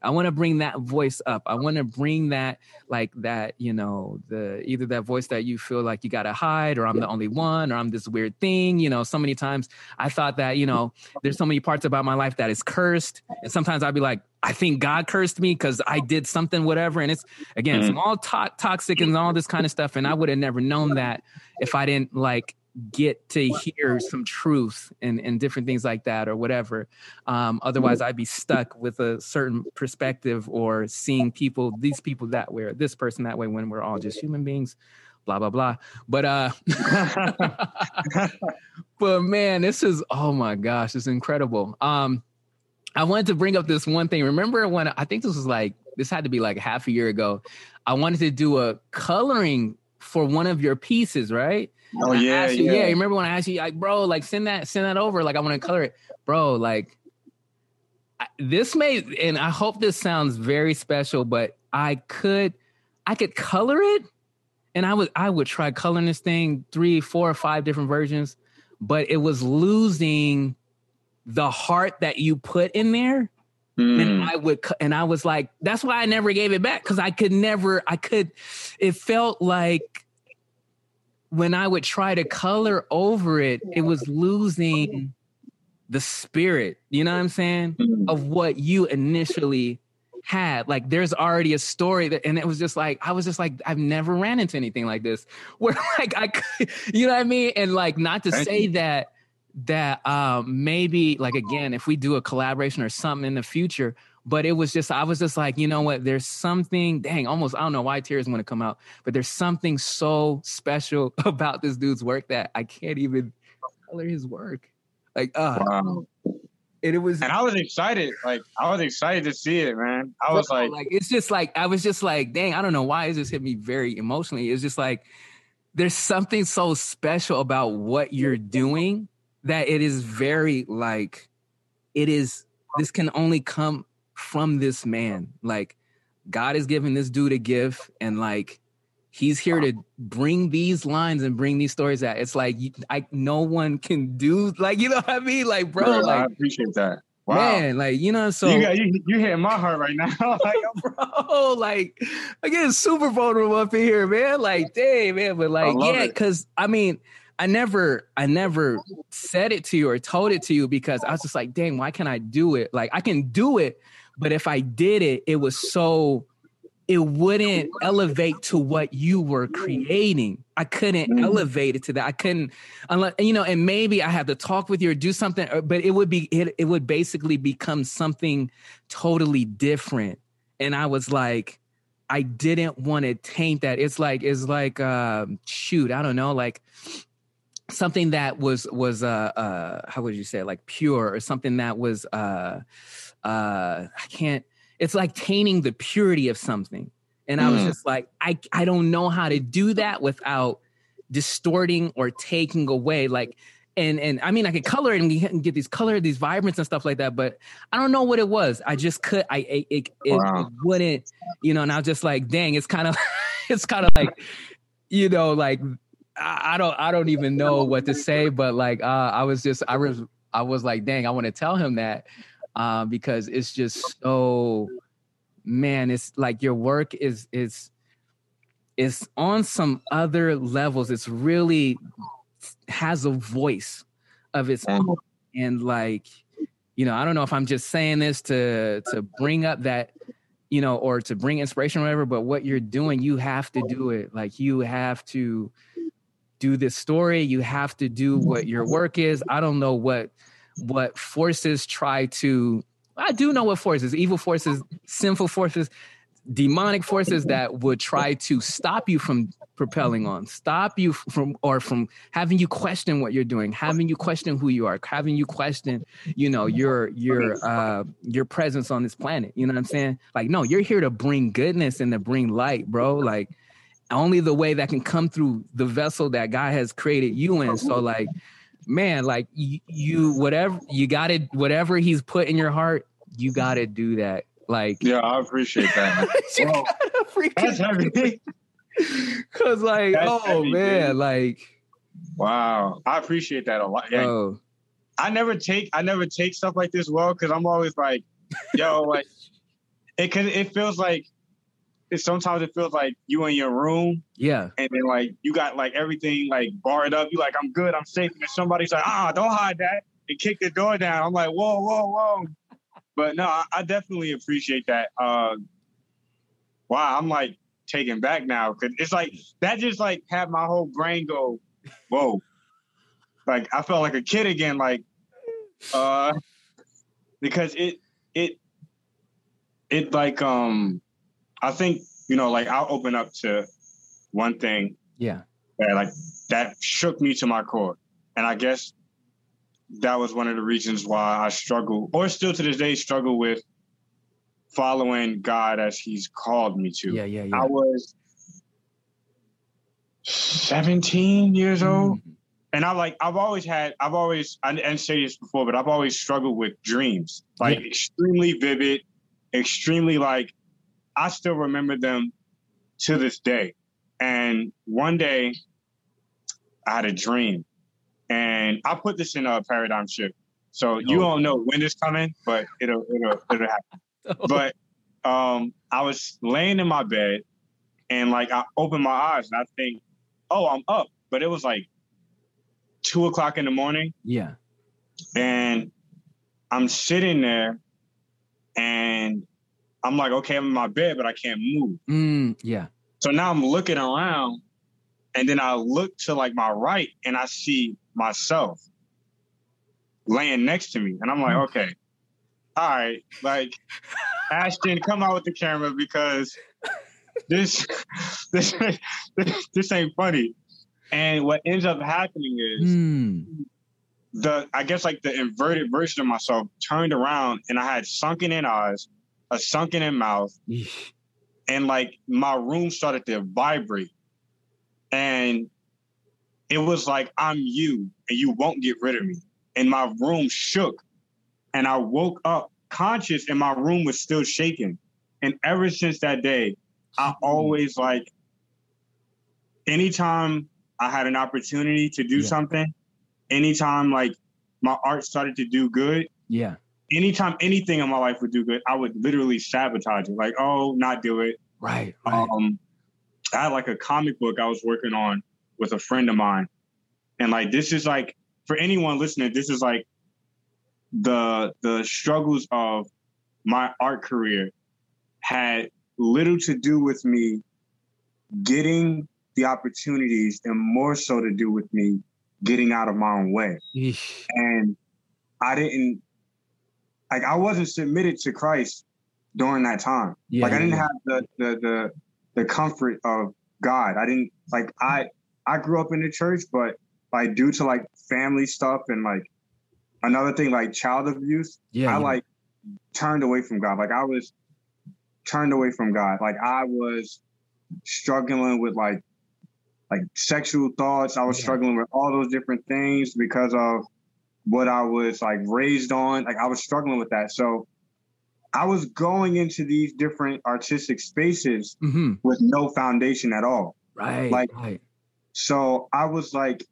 I want to bring that voice up. I want to bring that, like that, you know, the either that voice that you feel like you got to hide, or I'm the only one, or I'm this weird thing. You know, so many times I thought that, you know, there's so many parts about my life that is cursed. And sometimes I'd be like, I think God cursed me because I did something, whatever. And it's, again, mm-hmm. it's all to- toxic and all this kind of stuff. And I would have never known that if I didn't like get to hear some truth and, and different things like that or whatever. Um, otherwise, I'd be stuck with a certain perspective or seeing people, these people that way, or this person that way when we're all just human beings, blah, blah, blah. But, uh, but man, this is, oh my gosh, it's incredible. Um, I wanted to bring up this one thing. Remember when I think this was like, this had to be like half a year ago. I wanted to do a coloring for one of your pieces, right? Oh yeah, you, yeah. yeah. Remember when I asked you, like, bro, like send that, send that over. Like I want to color it, bro. Like I, this may, and I hope this sounds very special, but I could, I could color it, and I would, I would try coloring this thing three, four, or five different versions, but it was losing the heart that you put in there. Mm. And I would, and I was like, that's why I never gave it back because I could never, I could, it felt like when I would try to color over it, it was losing the spirit, you know what I'm saying, mm-hmm. of what you initially had. Like there's already a story that, and it was just like I was just like I've never ran into anything like this where like I, could, you know what I mean, and like not to say that that um maybe like again if we do a collaboration or something in the future but it was just i was just like you know what there's something dang almost i don't know why tears want to come out but there's something so special about this dude's work that i can't even color his work like uh wow. And it was, and I was excited. Like I was excited to see it, man. I was like, like it's just like I was just like, dang, I don't know why it just hit me very emotionally. It's just like there's something so special about what you're doing that it is very like it is. This can only come from this man. Like God is giving this dude a gift, and like he's here to bring these lines and bring these stories out. It's like I no one can do like you know what I mean, like bro. like I appreciate that. Wow. Man, like you know, so you got you, you hitting my heart right now. like, bro, like I get super vulnerable up in here, man. Like, dang, man, but like, yeah, because I mean, I never, I never said it to you or told it to you because I was just like, dang, why can't I do it? Like, I can do it, but if I did it, it was so it wouldn't elevate to what you were creating. I couldn't mm. elevate it to that. I couldn't, unless you know, and maybe I had to talk with you or do something, uh, but it would be it, it would basically become something totally different. And I was like, I didn't want to taint that. It's like it's like uh, shoot, I don't know, like something that was was uh uh how would you say it? like pure or something that was uh uh I can't it's like tainting the purity of something. And I was mm. just like, I, I don't know how to do that without distorting or taking away. Like, and and I mean, I could color it and get, get these color, these vibrance and stuff like that, but I don't know what it was. I just could, I it, it, wow. it wouldn't, you know. And I was just like, dang, it's kind of, it's kind of like, you know, like I, don't, I don't even know what to say, but like, uh, I was just, I was, I was like, dang, I want to tell him that, uh, because it's just so man it's like your work is is is on some other levels. It's really has a voice of its own. And like you know i don't know if i'm just saying this to to bring up that you know or to bring inspiration or whatever but what you're doing you have to do it. Like you have to do this story you have to do what your work is i don't know what what forces try to I do know what forces, evil forces, sinful forces, demonic forces that would try to stop you from propelling on, stop you from or from having you question what you're doing, having you question who you are, having you question, you know, your your uh your presence on this planet. You know what I'm saying? Like, no, you're here to bring goodness and to bring light, bro. Like only the way that can come through the vessel that God has created you in. So like man, like you, you whatever you got it, whatever he's put in your heart, you got to do that. Like, yeah, I appreciate that. well, that's heavy. Cause like, that's oh heavy, man, dude. like, wow, I appreciate that a lot. Yeah, oh. I never take, I never take stuff like this well because I'm always like, yo, like, it cause it feels like it, sometimes it feels like you in your room. Yeah. And then like you got like everything like barred up. You like, I'm good, I'm safe. And then somebody's like, ah, don't hide that. And kick the door down. I'm like, whoa, whoa, whoa. But no, I, I definitely appreciate that. Uh, wow, I'm like taken back now. Cause it's like that just like had my whole brain go, whoa. Like I felt like a kid again, like uh because it it it like um I think you know, like I'll open up to one thing. Yeah. That like that shook me to my core, and I guess that was one of the reasons why I struggle, or still to this day struggle with following God as He's called me to. Yeah, yeah, yeah. I was 17 years old. Mm-hmm. And I like I've always had I've always I didn't say this before, but I've always struggled with dreams. Like yeah. extremely vivid, extremely like I still remember them to this day. And one day I had a dream and I put this in a paradigm shift. So you oh. don't know when it's coming, but it'll it'll it'll happen. oh. But um I was laying in my bed and like I opened my eyes and I think, oh, I'm up. But it was like two o'clock in the morning. Yeah. And I'm sitting there and I'm like, okay, I'm in my bed, but I can't move. Mm, yeah. So now I'm looking around and then I look to like my right and I see myself laying next to me. And I'm like, mm. okay, all right, like Ashton, come out with the camera because this this this ain't funny. And what ends up happening is mm. the I guess like the inverted version of myself turned around and I had sunken in eyes, a sunken in mouth, and like my room started to vibrate. And it was like I'm you and you won't get rid of me. And my room shook. And I woke up conscious and my room was still shaking. And ever since that day, I always like anytime I had an opportunity to do yeah. something, anytime like my art started to do good, yeah. Anytime anything in my life would do good, I would literally sabotage it. Like, oh, not do it. Right. right. Um, I had like a comic book I was working on with a friend of mine, and like this is like for anyone listening, this is like the the struggles of my art career had little to do with me getting the opportunities and more so to do with me getting out of my own way. Eesh. And I didn't like I wasn't submitted to Christ during that time. Yeah, like I didn't yeah. have the, the the the comfort of God. I didn't like I I grew up in the church, but like due to like family stuff and like another thing like child abuse, yeah, I like turned away from God. Like I was turned away from God. Like I was struggling with like like sexual thoughts. I was yeah. struggling with all those different things because of what I was like raised on. Like I was struggling with that. So I was going into these different artistic spaces mm-hmm. with no foundation at all. Right. Like right. so I was like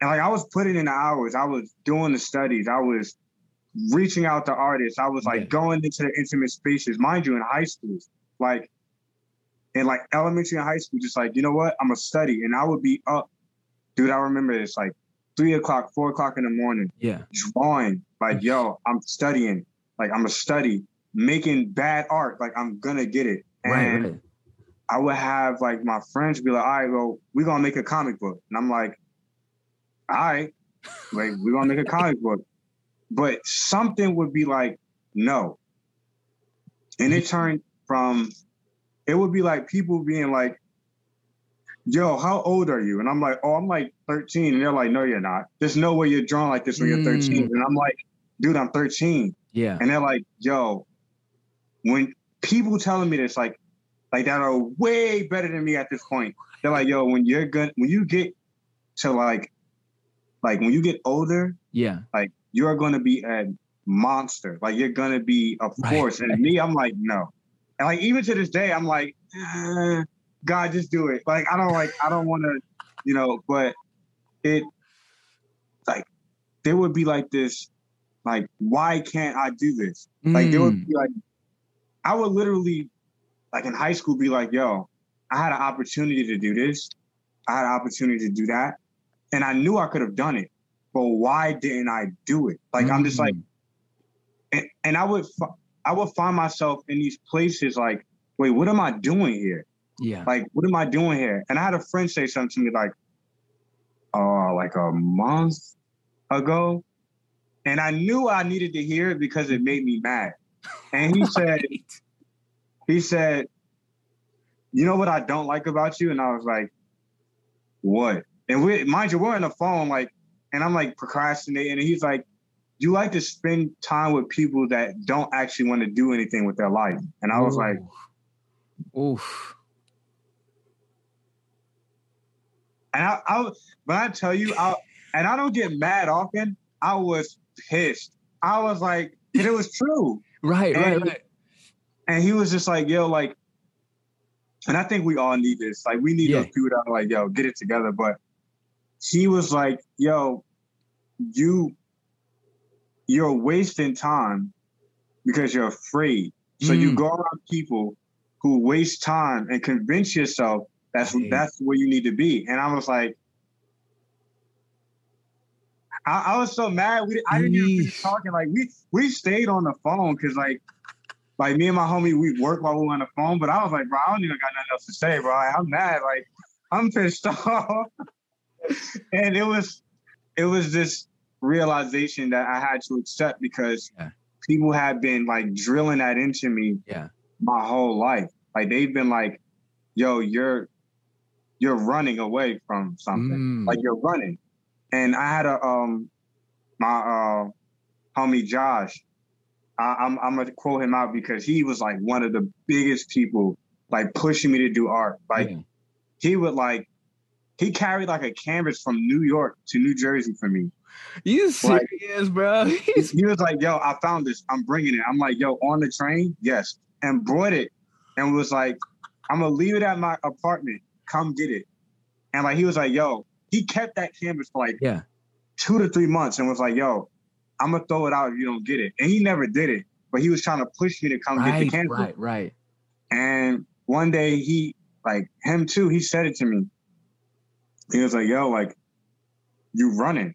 and like I was putting in the hours, I was doing the studies, I was reaching out to artists, I was like yeah. going into the intimate spaces, mind you, in high schools. Like in like elementary and high school, just like, you know what? I'm a study. And I would be up, dude. I remember this like three o'clock, four o'clock in the morning. Yeah. Drawing. Like, yo, I'm studying. Like I'm a study, making bad art. Like I'm gonna get it. And right, right. I would have like my friends be like, all right, well, we're gonna make a comic book. And I'm like, all right, like we're gonna make a comic book. But something would be like, no. And it turned from it would be like people being like, yo, how old are you? And I'm like, oh, I'm like 13. And they're like, no, you're not. There's no way you're drawn like this when you're 13. Mm. And I'm like, dude, I'm 13. Yeah. And they're like, yo, when people telling me this, like, like that are way better than me at this point. They're like, yo, when you're good, when you get to like, like when you get older, yeah, like you're gonna be a monster. Like you're gonna be a force. Right. And me, I'm like, no. And like even to this day, I'm like, eh, God, just do it. Like I don't like, I don't want to, you know. But it, like, there would be like this like, why can't I do this? Like there would mm. be like, I would literally, like in high school, be like, yo, I had an opportunity to do this. I had an opportunity to do that. And I knew I could have done it. But why didn't I do it? Like, mm. I'm just like, mm. and, and I would, I would find myself in these places like, wait, what am I doing here? Yeah. Like, what am I doing here? And I had a friend say something to me like, uh, like a month ago. And I knew I needed to hear it because it made me mad. And he said, he said, you know what I don't like about you? And I was like, what? And we, mind you, we're on the phone, like, and I'm like procrastinating. And he's like, you like to spend time with people that don't actually want to do anything with their life. And I was Ooh. like, oof. And I, I, when I tell you, I, and I don't get mad often, I was pissed. I was like, and it was true. right, and, right, right. And he was just like, yo, like, and I think we all need this. Like, we need yeah. those people that are like, yo, get it together. But he was like, yo, you, you're wasting time because you're afraid. So mm. you go around people who waste time and convince yourself that's that's where you need to be. And I was like, I, I was so mad. We I didn't even finish talking. Like we we stayed on the phone because like like me and my homie, we work while we are on the phone, but I was like, bro, I don't even got nothing else to say, bro. Like, I'm mad. Like, I'm pissed off. and it was, it was this realization that I had to accept because yeah. people have been like drilling that into me yeah. my whole life. Like they've been like, yo, you're you're running away from something. Mm. Like you're running. And I had a um my uh homie Josh. I, I'm I'm gonna quote him out because he was like one of the biggest people like pushing me to do art. Like yeah. he would like he carried like a canvas from New York to New Jersey for me. You serious, like, bro? he was like, "Yo, I found this. I'm bringing it." I'm like, "Yo, on the train, yes," and brought it, and was like, "I'm gonna leave it at my apartment. Come get it." And like he was like, "Yo," he kept that canvas for like yeah two to three months, and was like, "Yo, I'm gonna throw it out if you don't get it." And he never did it, but he was trying to push me to come right, get the canvas. Right, right. And one day he, like him too, he said it to me. He was like, "Yo, like you running."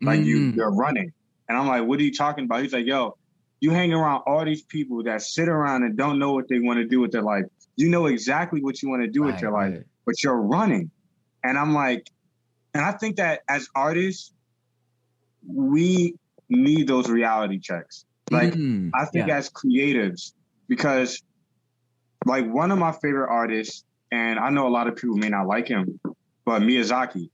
Like mm. you, you're running. And I'm like, what are you talking about? He's like, yo, you hang around all these people that sit around and don't know what they want to do with their life. You know exactly what you want to do right, with your life, right. But you're running. And I'm like, and I think that as artists, we need those reality checks. Like, mm, I think yeah. as creatives, because like one of my favorite artists, and I know a lot of people may not like him, but Miyazaki.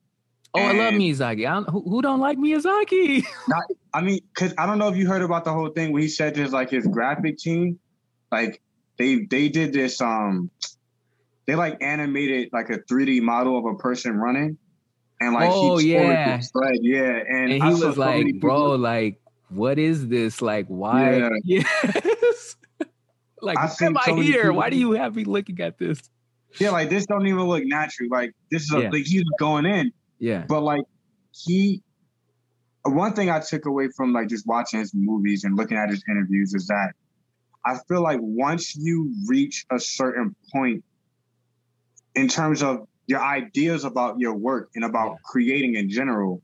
Oh, and I love Miyazaki. I who, who, don't like Miyazaki? not, I mean, because I don't know if you heard about the whole thing when he said there's like his graphic team, like they they did this um, they like animated like a 3D model of a person running, and like oh he yeah, thread, yeah, and, and he was like, bro, like what is this? Like why? Yeah. Yes. like I am I here? People, why do you have me looking at this? Yeah, like this don't even look natural. Like this is a, yeah. like he's going in yeah. But like he one thing I took away from like just watching his movies and looking at his interviews is that I feel like once you reach a certain point in terms of your ideas about your work and about creating in general,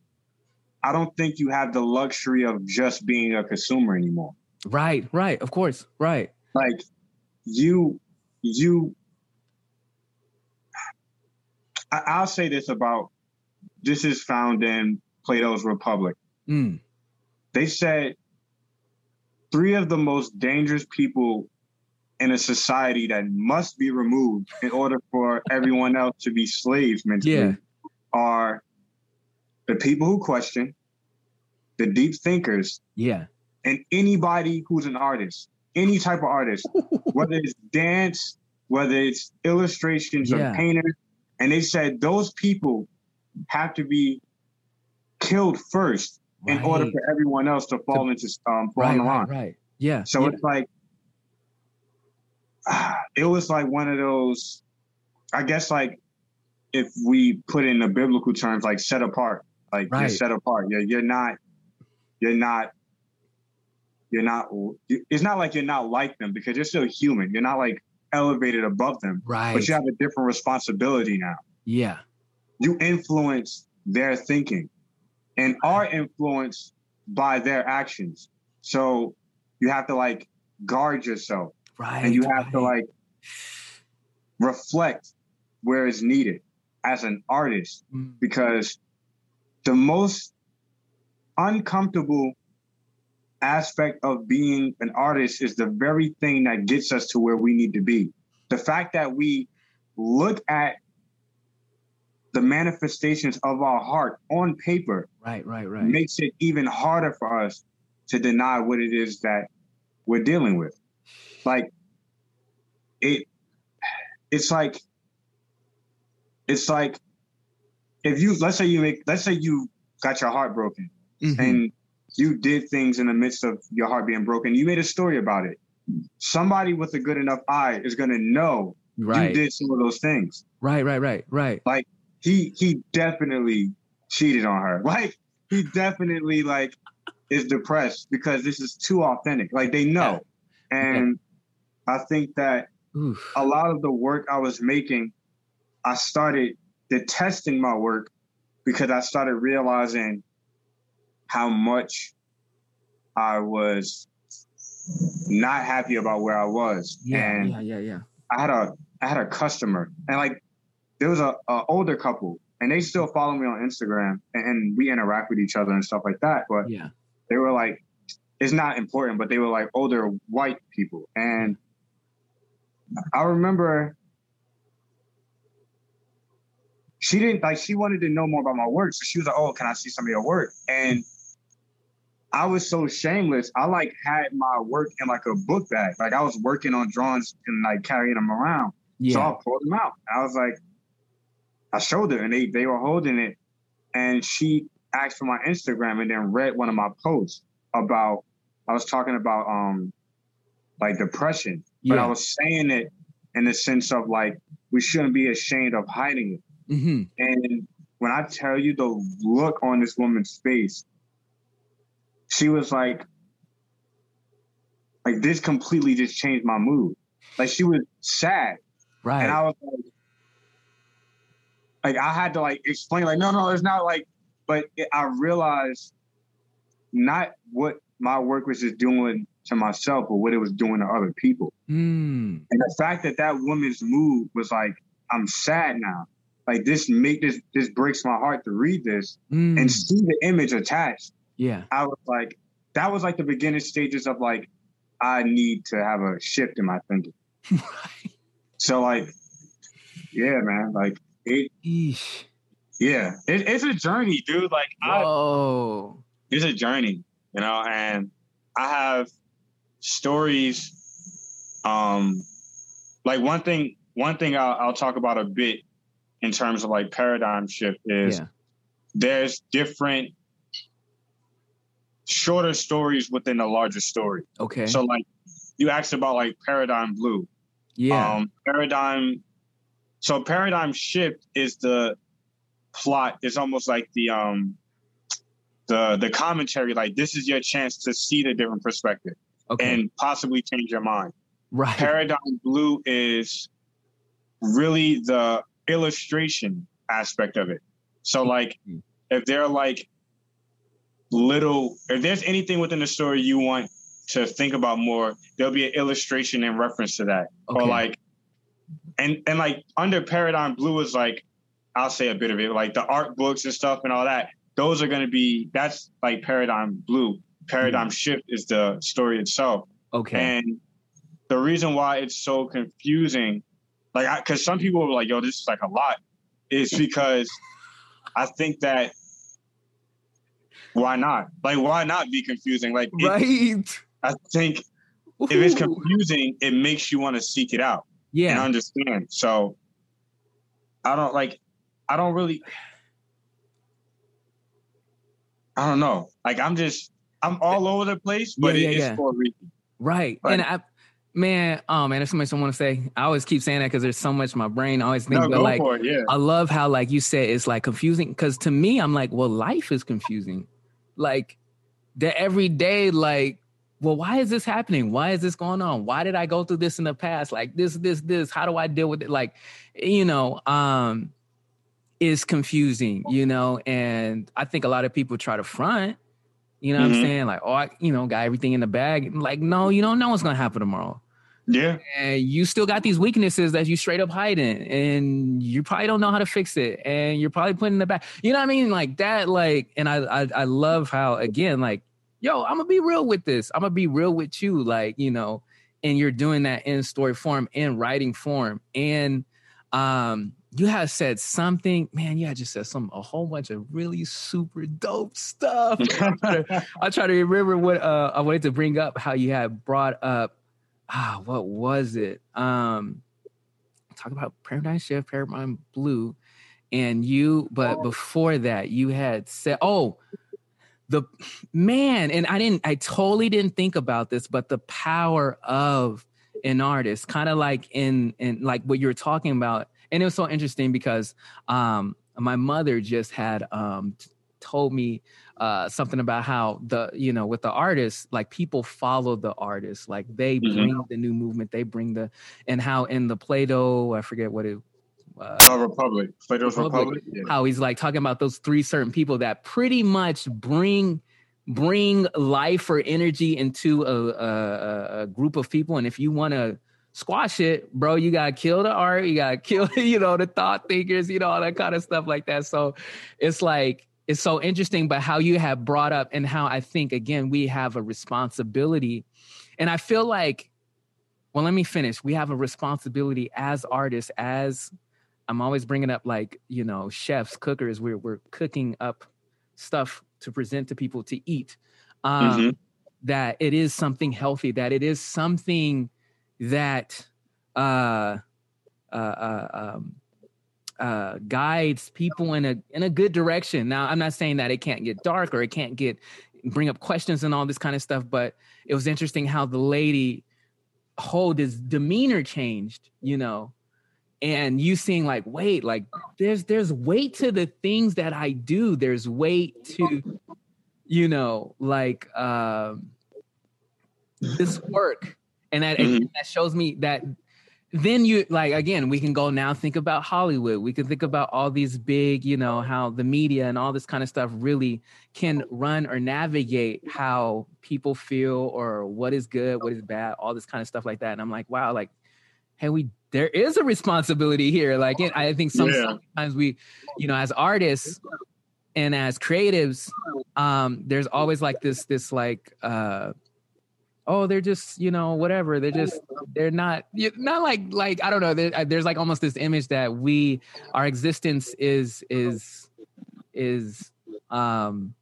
I don't think you have the luxury of just being a consumer anymore. Right, right, of course, right. Like you, you. I, I'll say this about this is found in Plato's Republic. Mm. They said three of the most dangerous people in a society that must be removed in order for everyone else to be slaves mentally yeah. are the people who question, the deep thinkers, yeah, and anybody who's an artist, any type of artist, whether it's dance, whether it's illustrations yeah. or painters. And they said those people have to be killed first right. in order for everyone else to fall to, into um fall right, the line. Right, right. Yeah. So yeah. it's like it was like one of those I guess like if we put in the biblical terms like set apart. Like right. you're set apart. You're you're not you're not you're not it's not like you're not like them because you're still human. You're not like elevated above them. Right. But you have a different responsibility now. Yeah you influence their thinking and are influenced by their actions. So you have to like guard yourself. Right. And you have right. to like reflect where it's needed as an artist mm. because the most uncomfortable aspect of being an artist is the very thing that gets us to where we need to be. The fact that we look at the manifestations of our heart on paper right right right makes it even harder for us to deny what it is that we're dealing with like it it's like it's like if you let's say you make let's say you got your heart broken mm-hmm. and you did things in the midst of your heart being broken you made a story about it somebody with a good enough eye is going to know right. you did some of those things right right right right like he he definitely cheated on her. Like he definitely like is depressed because this is too authentic. Like they know. And I think that Oof. a lot of the work I was making, I started detesting my work because I started realizing how much I was not happy about where I was. Yeah, and yeah, yeah, yeah. I had a I had a customer and like there was a, a older couple and they still follow me on Instagram and, and, we interact with each other and stuff like that. But yeah, they were like, it's not important, but they were like older white people. And I remember she didn't like she wanted to know more about my work. So she was like, Oh, can I see some of your work? And I was so shameless. I like had my work in like a book bag. Like I was working on drawings and like carrying them around. Yeah. So I pulled them out. I was like, I showed her and they they were holding it. And she asked for my Instagram and then read one of my posts about I was talking about um like depression. But yeah. I was saying it in the sense of like we shouldn't be ashamed of hiding it. Mm-hmm. And when I tell you the look on this woman's face, she was like, like this completely just changed my mood. Like she was sad. Right. And I was like, like I had to like explain, like, no, no, it's not like, but it, I realized not what my work was just doing to myself, but what it was doing to other people. Mm. And the fact that that woman's mood was like, I'm sad now. Like this make this this breaks my heart to read this mm. and see the image attached. Yeah. I was like, that was like the beginning stages of like, I need to have a shift in my thinking. So like, yeah, man, like it. Eesh. Yeah, it, it's a journey, dude. Like, oh, it's a journey, you know. And I have stories. Um, like one thing, one thing I'll, I'll talk about a bit in terms of like paradigm shift is yeah. there's different shorter stories within a larger story. Okay. So like you asked about like paradigm blue. Yeah. Um, paradigm. So paradigm shift is the plot. It's almost like the um the the commentary. Like this is your chance to see the different perspective okay. and possibly change your mind. Right. Paradigm blue is really the illustration aspect of it. So like mm-hmm. if there are like little if there's anything within the story you want to think about more there'll be an illustration in reference to that okay. or like and and like under paradigm blue is like i'll say a bit of it like the art books and stuff and all that those are going to be that's like paradigm blue paradigm mm. shift is the story itself okay and the reason why it's so confusing like because some people are like yo this is like a lot is because i think that why not? Like, why not be confusing? Like, it, right. I think Ooh. if it's confusing, it makes you want to seek it out. Yeah. And understand. So I don't like, I don't really, I don't know. Like, I'm just, I'm all over the place, but yeah, yeah, it's yeah. for a reason. Right. and I, Man, oh man, there's so much I want to say. I always keep saying that because there's so much my brain always think No, but like, it, yeah. I love how, like you said, it's like confusing. Because to me, I'm like, well, life is confusing like the every day like well why is this happening why is this going on why did i go through this in the past like this this this how do i deal with it like you know um is confusing you know and i think a lot of people try to front you know mm-hmm. what i'm saying like oh I, you know got everything in the bag like no you don't know what's gonna happen tomorrow yeah. And you still got these weaknesses that you straight up hiding and you probably don't know how to fix it. And you're probably putting in the back. You know what I mean? Like that, like, and I I, I love how again, like, yo, I'm gonna be real with this. I'm gonna be real with you. Like, you know, and you're doing that in story form, in writing form. And um you have said something, man. You had just said some a whole bunch of really super dope stuff. I, try to, I try to remember what uh, I wanted to bring up. How you had brought up ah, what was it? Um, talk about Paradigm Shift, Paradigm Blue, and you. But before that, you had said, oh, the man, and I didn't, I totally didn't think about this, but the power of an artist, kind of like in in like what you're talking about, and it was so interesting because um, my mother just had um, told me uh, something about how the you know with the artists like people follow the artists like they mm-hmm. bring the new movement they bring the and how in the Plato i forget what it uh, oh, Republic, Plato's Republic. Republic yeah. How he's like talking about those three certain people that pretty much bring bring life or energy into a, a, a group of people. And if you want to squash it, bro, you got to kill the art. You got to kill, you know, the thought thinkers, you know, all that kind of stuff like that. So it's like, it's so interesting, but how you have brought up and how I think, again, we have a responsibility. And I feel like, well, let me finish. We have a responsibility as artists, as I'm always bringing up like, you know, chefs, cookers, we're, we're cooking up stuff to present to people to eat. Um, mm-hmm. That it is something healthy, that it is something that uh, uh, uh, um, uh, guides people in a in a good direction. Now, I'm not saying that it can't get dark or it can't get bring up questions and all this kind of stuff, but it was interesting how the lady whole this demeanor changed, you know, and you seeing like, wait, like there's there's weight to the things that I do. There's weight to, you know, like um, this work, and that mm-hmm. that shows me that then you like again we can go now think about hollywood we can think about all these big you know how the media and all this kind of stuff really can run or navigate how people feel or what is good what is bad all this kind of stuff like that and i'm like wow like hey we there is a responsibility here like it, i think some, yeah. sometimes we you know as artists and as creatives um there's always like this this like uh oh they're just you know whatever they're just they're not not like like i don't know there's like almost this image that we our existence is is is um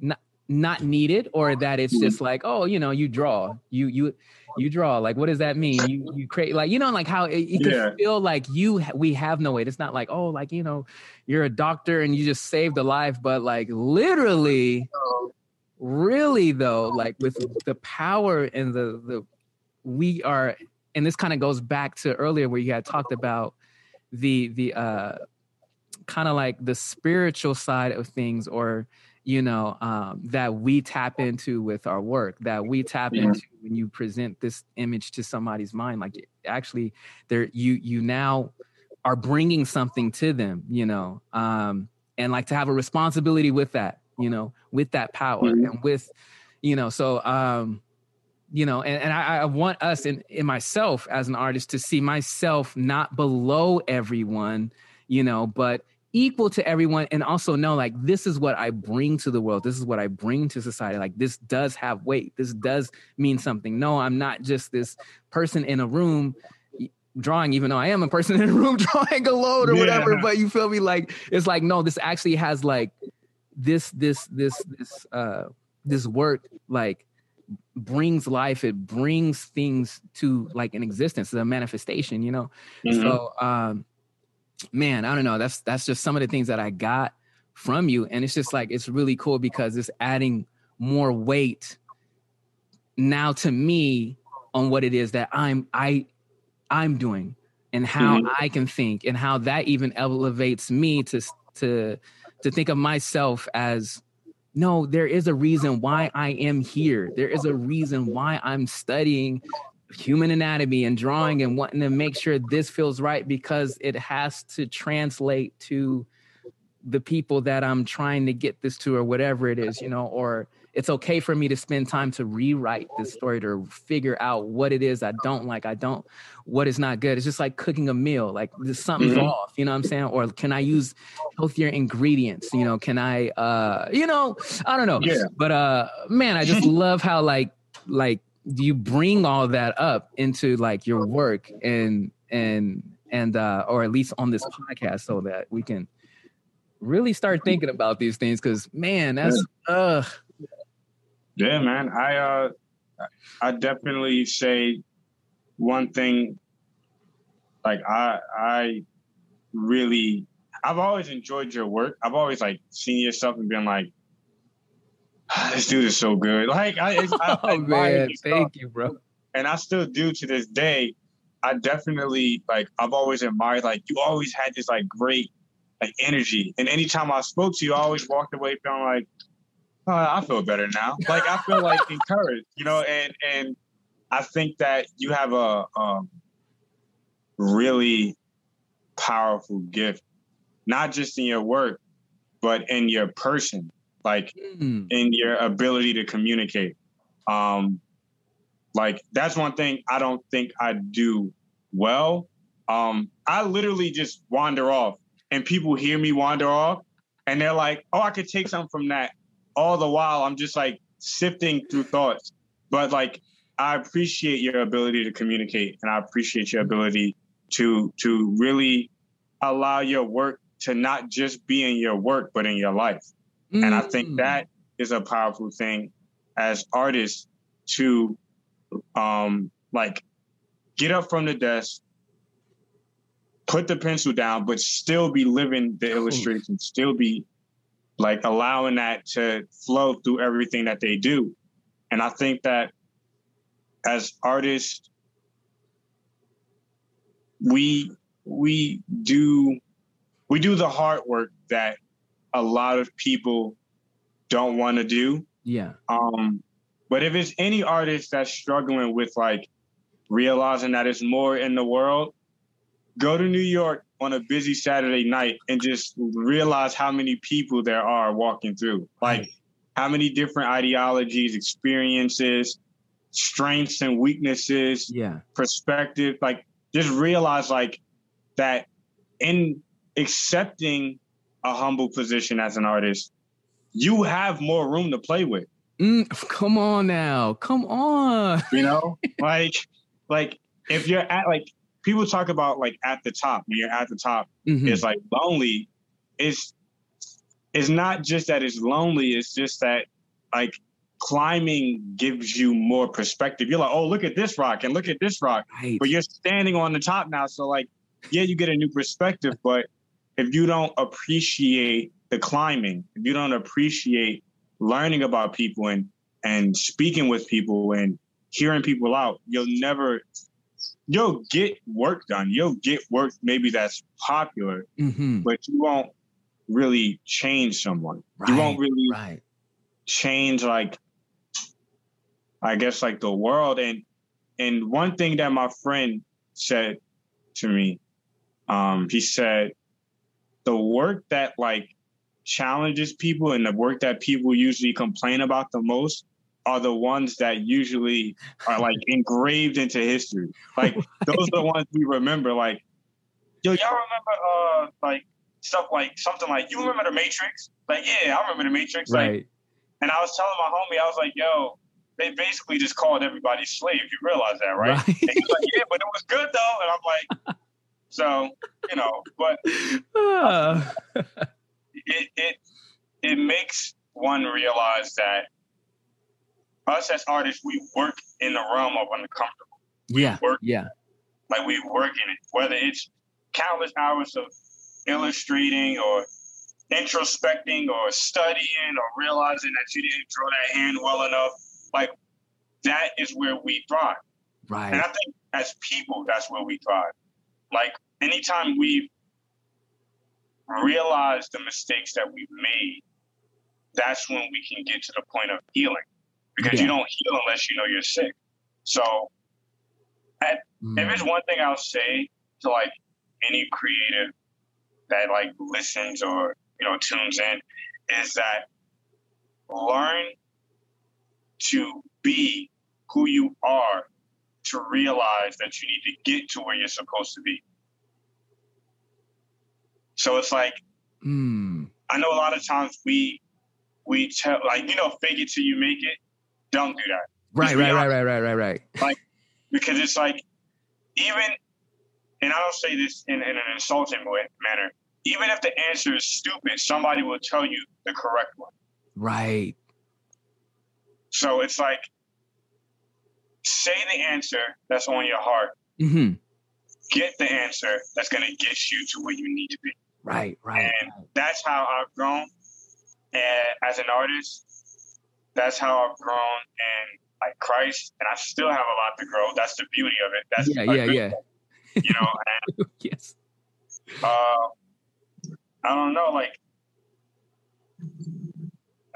not not needed or that it's just like oh you know you draw you you you draw like what does that mean you you create like you know like how it, it yeah. can feel like you we have no weight it's not like oh like you know you're a doctor and you just saved a life but like literally really though like with the power and the the we are and this kind of goes back to earlier where you had talked about the the uh kind of like the spiritual side of things or you know um that we tap into with our work that we tap yeah. into when you present this image to somebody's mind like actually there you you now are bringing something to them you know um and like to have a responsibility with that you know, with that power mm-hmm. and with, you know, so um, you know, and, and I, I want us in, in myself as an artist to see myself not below everyone, you know, but equal to everyone and also know like this is what I bring to the world. This is what I bring to society. Like this does have weight. This does mean something. No, I'm not just this person in a room drawing, even though I am a person in a room drawing a load or yeah. whatever, but you feel me? Like it's like, no, this actually has like this this this this uh this work like brings life it brings things to like an existence a manifestation you know mm-hmm. so um man i don't know that's that's just some of the things that i got from you and it's just like it's really cool because it's adding more weight now to me on what it is that i'm i i'm doing and how mm-hmm. i can think and how that even elevates me to to to think of myself as no, there is a reason why I am here. There is a reason why I'm studying human anatomy and drawing and wanting to make sure this feels right because it has to translate to the people that I'm trying to get this to or whatever it is, you know, or it's okay for me to spend time to rewrite this story to figure out what it is I don't like. I don't what is not good. It's just like cooking a meal. Like something's mm-hmm. off, you know what I'm saying? Or can I use healthier ingredients? You know, can I uh you know, I don't know. Yeah. But uh man, I just love how like like you bring all that up into like your work and and and uh or at least on this podcast so that we can really start thinking about these things because man that's uh yeah, man. I uh I definitely say one thing like I I really I've always enjoyed your work. I've always like seen yourself and been like, ah, this dude is so good. Like I, I, oh I man, thank you, bro. And I still do to this day. I definitely like I've always admired like you always had this like great like energy. And anytime I spoke to you, I always walked away feeling like oh, I feel better now. Like I feel like encouraged, you know, and and I think that you have a um, really powerful gift, not just in your work, but in your person. like mm. in your ability to communicate. Um, like that's one thing I don't think I do well. Um, I literally just wander off, and people hear me wander off, and they're like, "Oh, I could take something from that." All the while, I'm just like sifting through thoughts. But like, I appreciate your ability to communicate, and I appreciate your ability to to really allow your work to not just be in your work, but in your life. Mm. And I think mm. that is a powerful thing as artists to um like get up from the desk, put the pencil down, but still be living the illustration, still be like allowing that to flow through everything that they do. And I think that as artists, we we do we do the hard work that a lot of people don't want to do. Yeah. Um, but if it's any artist that's struggling with like realizing that it's more in the world, go to New York on a busy Saturday night and just realize how many people there are walking through. Like how many different ideologies, experiences, strengths and weaknesses, yeah, perspective. Like just realize like that in accepting a humble position as an artist, you have more room to play with. Mm, come on now, come on. You know, like, like if you're at like people talk about like at the top when you're at the top, mm-hmm. it's like lonely. It's it's not just that it's lonely. It's just that like climbing gives you more perspective. You're like, oh, look at this rock and look at this rock, right. but you're standing on the top now. So like, yeah, you get a new perspective, but if you don't appreciate the climbing, if you don't appreciate learning about people and and speaking with people and hearing people out, you'll never you'll get work done. You'll get work maybe that's popular, mm-hmm. but you won't really change someone. Right, you won't really right. change like I guess like the world and and one thing that my friend said to me, um, he said, the work that like challenges people and the work that people usually complain about the most are the ones that usually are like engraved into history. Like those are the ones we remember. Like, yo, y'all remember uh like stuff like something like you remember the Matrix? Like, yeah, I remember the Matrix. Right. Like, and I was telling my homie, I was like, yo, they basically just called everybody slave. You realize that, right? right. And he's like, yeah, but it was good though. And I'm like, so you know, but uh, it it it makes one realize that us as artists, we work in the realm of uncomfortable. We yeah, work, yeah, like we work in it, whether it's countless hours of illustrating or introspecting or studying or realizing that you didn't draw that hand well enough. Like that is where we thrive. Right. And I think as people, that's where we thrive. Like anytime we've realized the mistakes that we've made, that's when we can get to the point of healing. Because yeah. you don't heal unless you know you're sick. So at, mm. if there's one thing I'll say to like any creative that like listens or you know tunes in is that learn to be who you are to realize that you need to get to where you're supposed to be. So it's like mm. I know a lot of times we we tell like you know fake it till you make it. Don't do that. Right, right, right, right, right, right, right. Like because it's like even and I don't say this in, in an insulting way, manner. Even if the answer is stupid, somebody will tell you the correct one. Right. So it's like say the answer that's on your heart. Mm-hmm. Get the answer that's going to get you to where you need to be. Right, right. And that's how I've grown and as an artist. That's how I've grown in like Christ, and I still have a lot to grow. That's the beauty of it. That's yeah, yeah, yeah. Thing, you know, and, yes. Uh, I don't know, like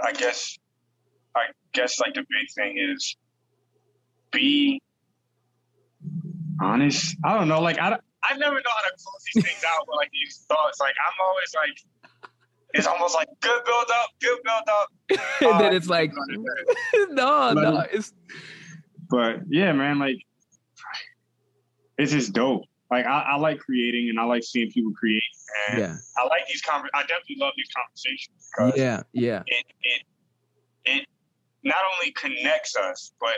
I guess, I guess like the big thing is be honest. I don't know, like I, don't. I never know how to close these things out with like these thoughts. Like I'm always like, it's almost like good build up, good build up. and then it's like, no, no, it's. But yeah, man, like it's just dope. Like I, I, like creating and I like seeing people create. And yeah. I like these conver- I definitely love these conversations. Yeah, yeah. It, it it not only connects us, but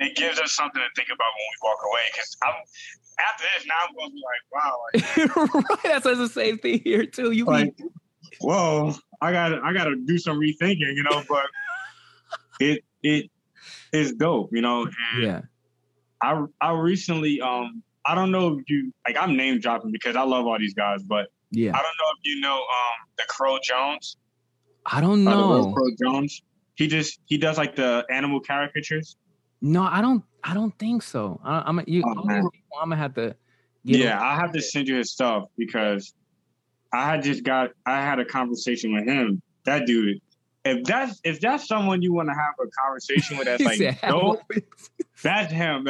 it gives us something to think about when we walk away. Because I'm after this, now I'm going to be like, wow, like, right. That's the same thing here too. You like, whoa, I got I got to do some rethinking, you know. But it it is dope, you know. And yeah. I I recently um I don't know if you like I'm name dropping because I love all these guys, but yeah, I don't know if you know um the Crow Jones. I don't know. Uh, Crow Jones. He just he does like the animal caricatures. No, I don't. I don't think so. I, am you. Oh, I'm gonna have to. yeah, I have to send you his stuff because I had just got. I had a conversation with him. That dude. If that's if that's someone you want to have a conversation with, that's like dope. that's him.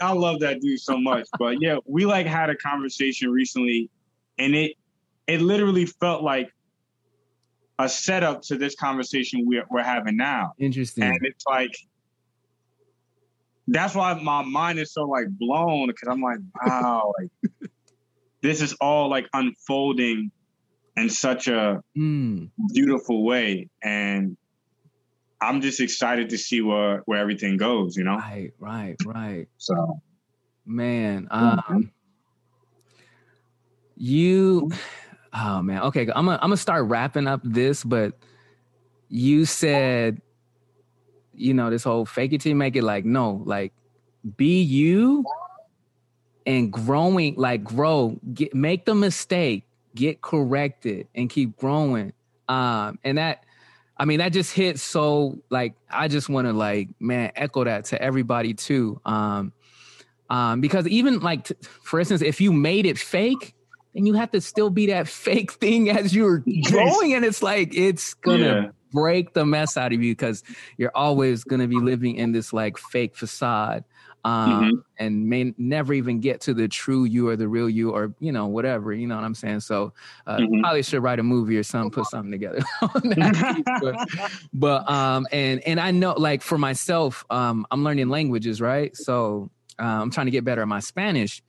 I love that dude so much. But yeah, we like had a conversation recently, and it it literally felt like a setup to this conversation we're, we're having now. Interesting. And it's like that's why my mind is so like blown because I'm like, wow, like this is all like unfolding in such a mm. beautiful way. And I'm just excited to see where where everything goes, you know? Right, right, right. So man, um you oh man, okay, I'm gonna I'm gonna start wrapping up this, but you said you know, this whole fake it till you make it like, no, like be you and growing, like grow, get make the mistake, get corrected and keep growing. Um, and that I mean, that just hits so like I just want to like, man, echo that to everybody too. Um, um, because even like t- for instance, if you made it fake, then you have to still be that fake thing as you're growing, and it's like it's gonna yeah break the mess out of you because you're always going to be living in this like fake facade um, mm-hmm. and may never even get to the true you or the real you or you know whatever you know what i'm saying so uh, mm-hmm. probably should write a movie or something put something together but, but um and and i know like for myself um i'm learning languages right so uh, i'm trying to get better at my spanish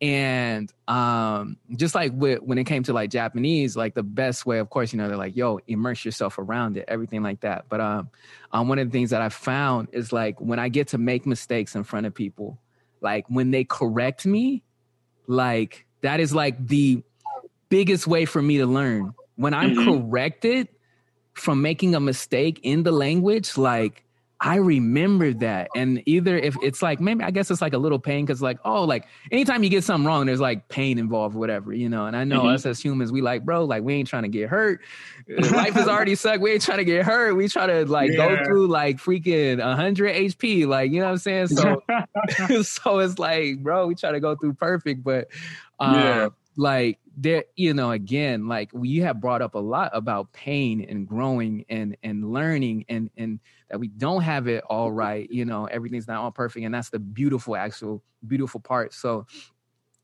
and um, just like with, when it came to like Japanese, like the best way, of course, you know, they're like, yo, immerse yourself around it, everything like that. But um, um, one of the things that I found is like when I get to make mistakes in front of people, like when they correct me, like that is like the biggest way for me to learn. When I'm mm-hmm. corrected from making a mistake in the language, like I remember that. And either if it's like, maybe I guess it's like a little pain because, like, oh, like anytime you get something wrong, there's like pain involved, whatever, you know. And I know mm-hmm. us as humans, we like, bro, like, we ain't trying to get hurt. Life is already sucked. We ain't trying to get hurt. We try to like yeah. go through like freaking 100 HP, like, you know what I'm saying? So, so it's like, bro, we try to go through perfect, but, um, yeah. like, there you know again like you have brought up a lot about pain and growing and and learning and and that we don't have it all right you know everything's not all perfect and that's the beautiful actual beautiful part. So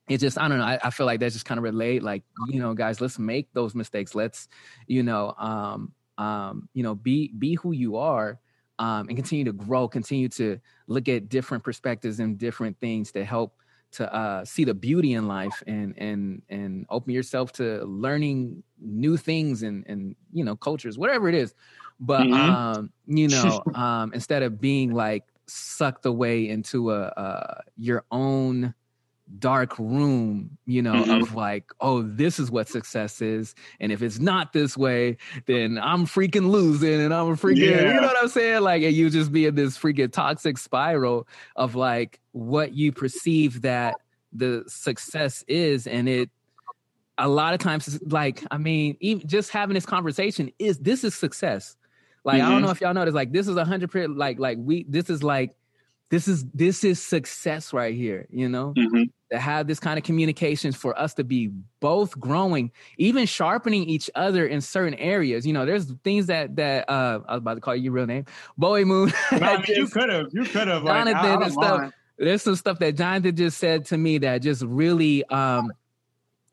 it just i don't know I, I feel like that's just kind of relate like you know guys let's make those mistakes. Let's you know um um you know be be who you are um and continue to grow continue to look at different perspectives and different things to help to uh, see the beauty in life and and and open yourself to learning new things and and you know cultures whatever it is but mm-hmm. um you know um instead of being like sucked away into a uh your own dark room, you know, mm-hmm. of like, oh, this is what success is. And if it's not this way, then I'm freaking losing and I'm freaking, yeah. you know what I'm saying? Like, and you just be in this freaking toxic spiral of like what you perceive that the success is. And it, a lot of times, like, I mean, even just having this conversation is this is success. Like, mm-hmm. I don't mm-hmm. know if y'all notice, like, this is a hundred percent, like, like we, this is like, this is this is success right here you know mm-hmm. to have this kind of communications for us to be both growing even sharpening each other in certain areas you know there's things that that uh i was about to call you your real name bowie moon no, you could have you could have like, jonathan and stuff there's some stuff that jonathan just said to me that just really um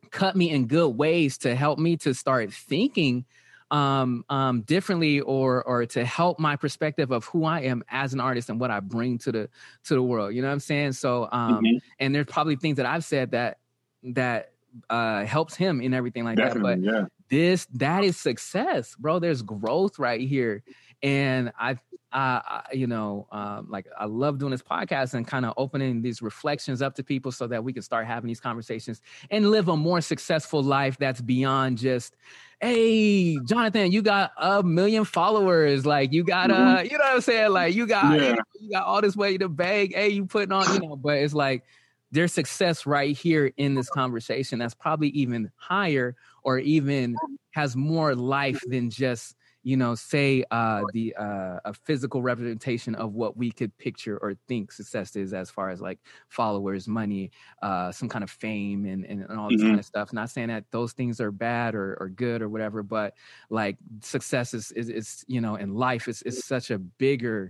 cut me in good ways to help me to start thinking um, um, differently or or to help my perspective of who I am as an artist and what I bring to the to the world. You know what I'm saying? So um, mm-hmm. and there's probably things that I've said that that uh helps him in everything like Definitely, that. But yeah. this that is success, bro. There's growth right here. And I I you know, um, like I love doing this podcast and kind of opening these reflections up to people so that we can start having these conversations and live a more successful life that's beyond just, hey, Jonathan, you got a million followers. Like you got, uh, mm-hmm. you know what I'm saying? Like you got, yeah. you got all this way to bag. Hey, you putting on, you know, but it's like their success right here in this conversation that's probably even higher or even has more life than just you know, say uh, the uh, a physical representation of what we could picture or think success is, as far as like followers, money, uh, some kind of fame, and and, and all this mm-hmm. kind of stuff. Not saying that those things are bad or, or good or whatever, but like success is is, is you know, in life is is such a bigger.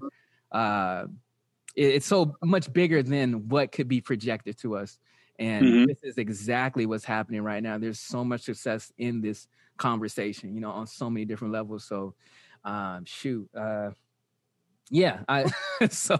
Uh, it's so much bigger than what could be projected to us. And mm-hmm. this is exactly what's happening right now. There's so much success in this conversation, you know, on so many different levels. So, um, shoot, uh, yeah, I so.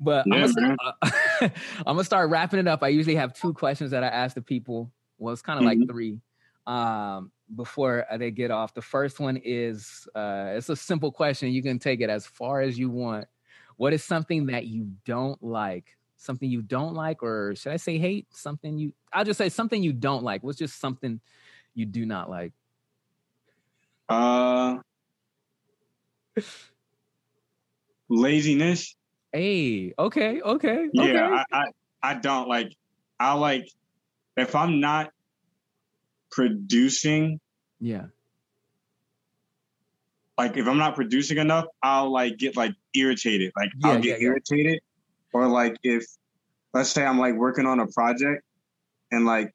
But yeah, I'm, gonna, uh, I'm, gonna start wrapping it up. I usually have two questions that I ask the people. Well, it's kind of mm-hmm. like three um, before they get off. The first one is uh, it's a simple question. You can take it as far as you want. What is something that you don't like? Something you don't like, or should I say hate? Something you? I'll just say something you don't like. What's just something you do not like? Uh, laziness. Hey, okay, okay. Yeah, okay. I, I, I don't like. I like if I'm not producing. Yeah. Like if I'm not producing enough, I'll like get like irritated. Like yeah, I'll get yeah, irritated. Or like if let's say I'm like working on a project and like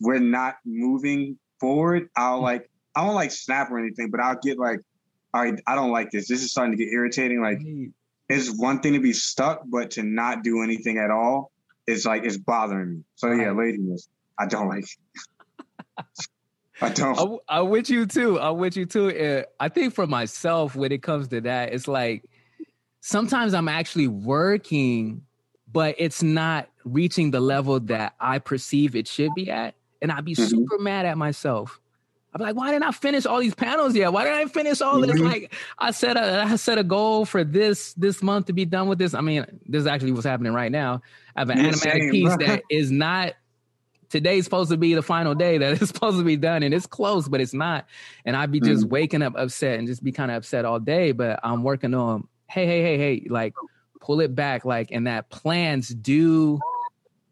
we're not moving forward, I'll mm. like I don't like snap or anything, but I'll get like, all right, I don't like this. This is starting to get irritating. Like, it's one thing to be stuck, but to not do anything at all is like it's bothering me. So yeah, laziness. I don't like. I don't. I, am with you too. I'm with you too. I think for myself, when it comes to that, it's like sometimes I'm actually working, but it's not reaching the level that I perceive it should be at, and I'd be mm-hmm. super mad at myself I'm like, why didn't I finish all these panels yet? Why didn't I finish all mm-hmm. this? Like, I set a I set a goal for this this month to be done with this. I mean, this is actually what's happening right now. I have an You're animatic saying, piece bro. that is not today's supposed to be the final day that it's supposed to be done, and it's close, but it's not. And I'd be just mm-hmm. waking up upset and just be kind of upset all day. But I'm working on, hey, hey, hey, hey, like pull it back, like, and that plans do,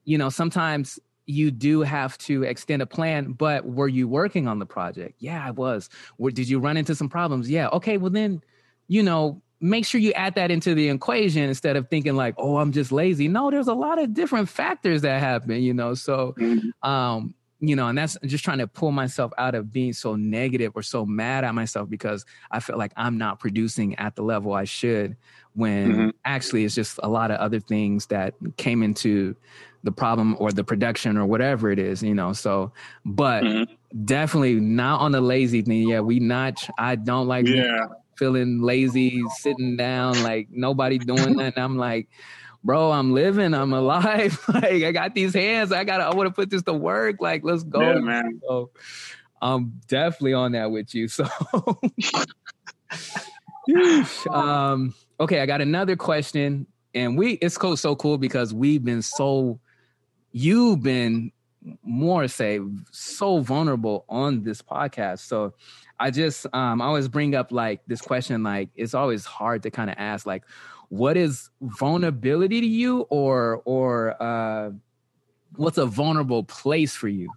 you know, sometimes you do have to extend a plan but were you working on the project? Yeah i was. Where, did you run into some problems? Yeah okay well then you know make sure you add that into the equation instead of thinking like oh i'm just lazy. No there's a lot of different factors that happen you know so mm-hmm. um you know and that's just trying to pull myself out of being so negative or so mad at myself because i feel like i'm not producing at the level i should when mm-hmm. actually it's just a lot of other things that came into the problem or the production or whatever it is, you know. So, but mm-hmm. definitely not on the lazy thing. Yeah, we not. I don't like yeah. feeling lazy, sitting down, like nobody doing that. And I'm like, bro, I'm living, I'm alive. like I got these hands. I got. to I want to put this to work. Like let's go, yeah, man. So, I'm definitely on that with you. So. um, okay, I got another question, and we it's cool, so cool because we've been so you've been more say so vulnerable on this podcast. So I just um I always bring up like this question like it's always hard to kind of ask like what is vulnerability to you or or uh what's a vulnerable place for you?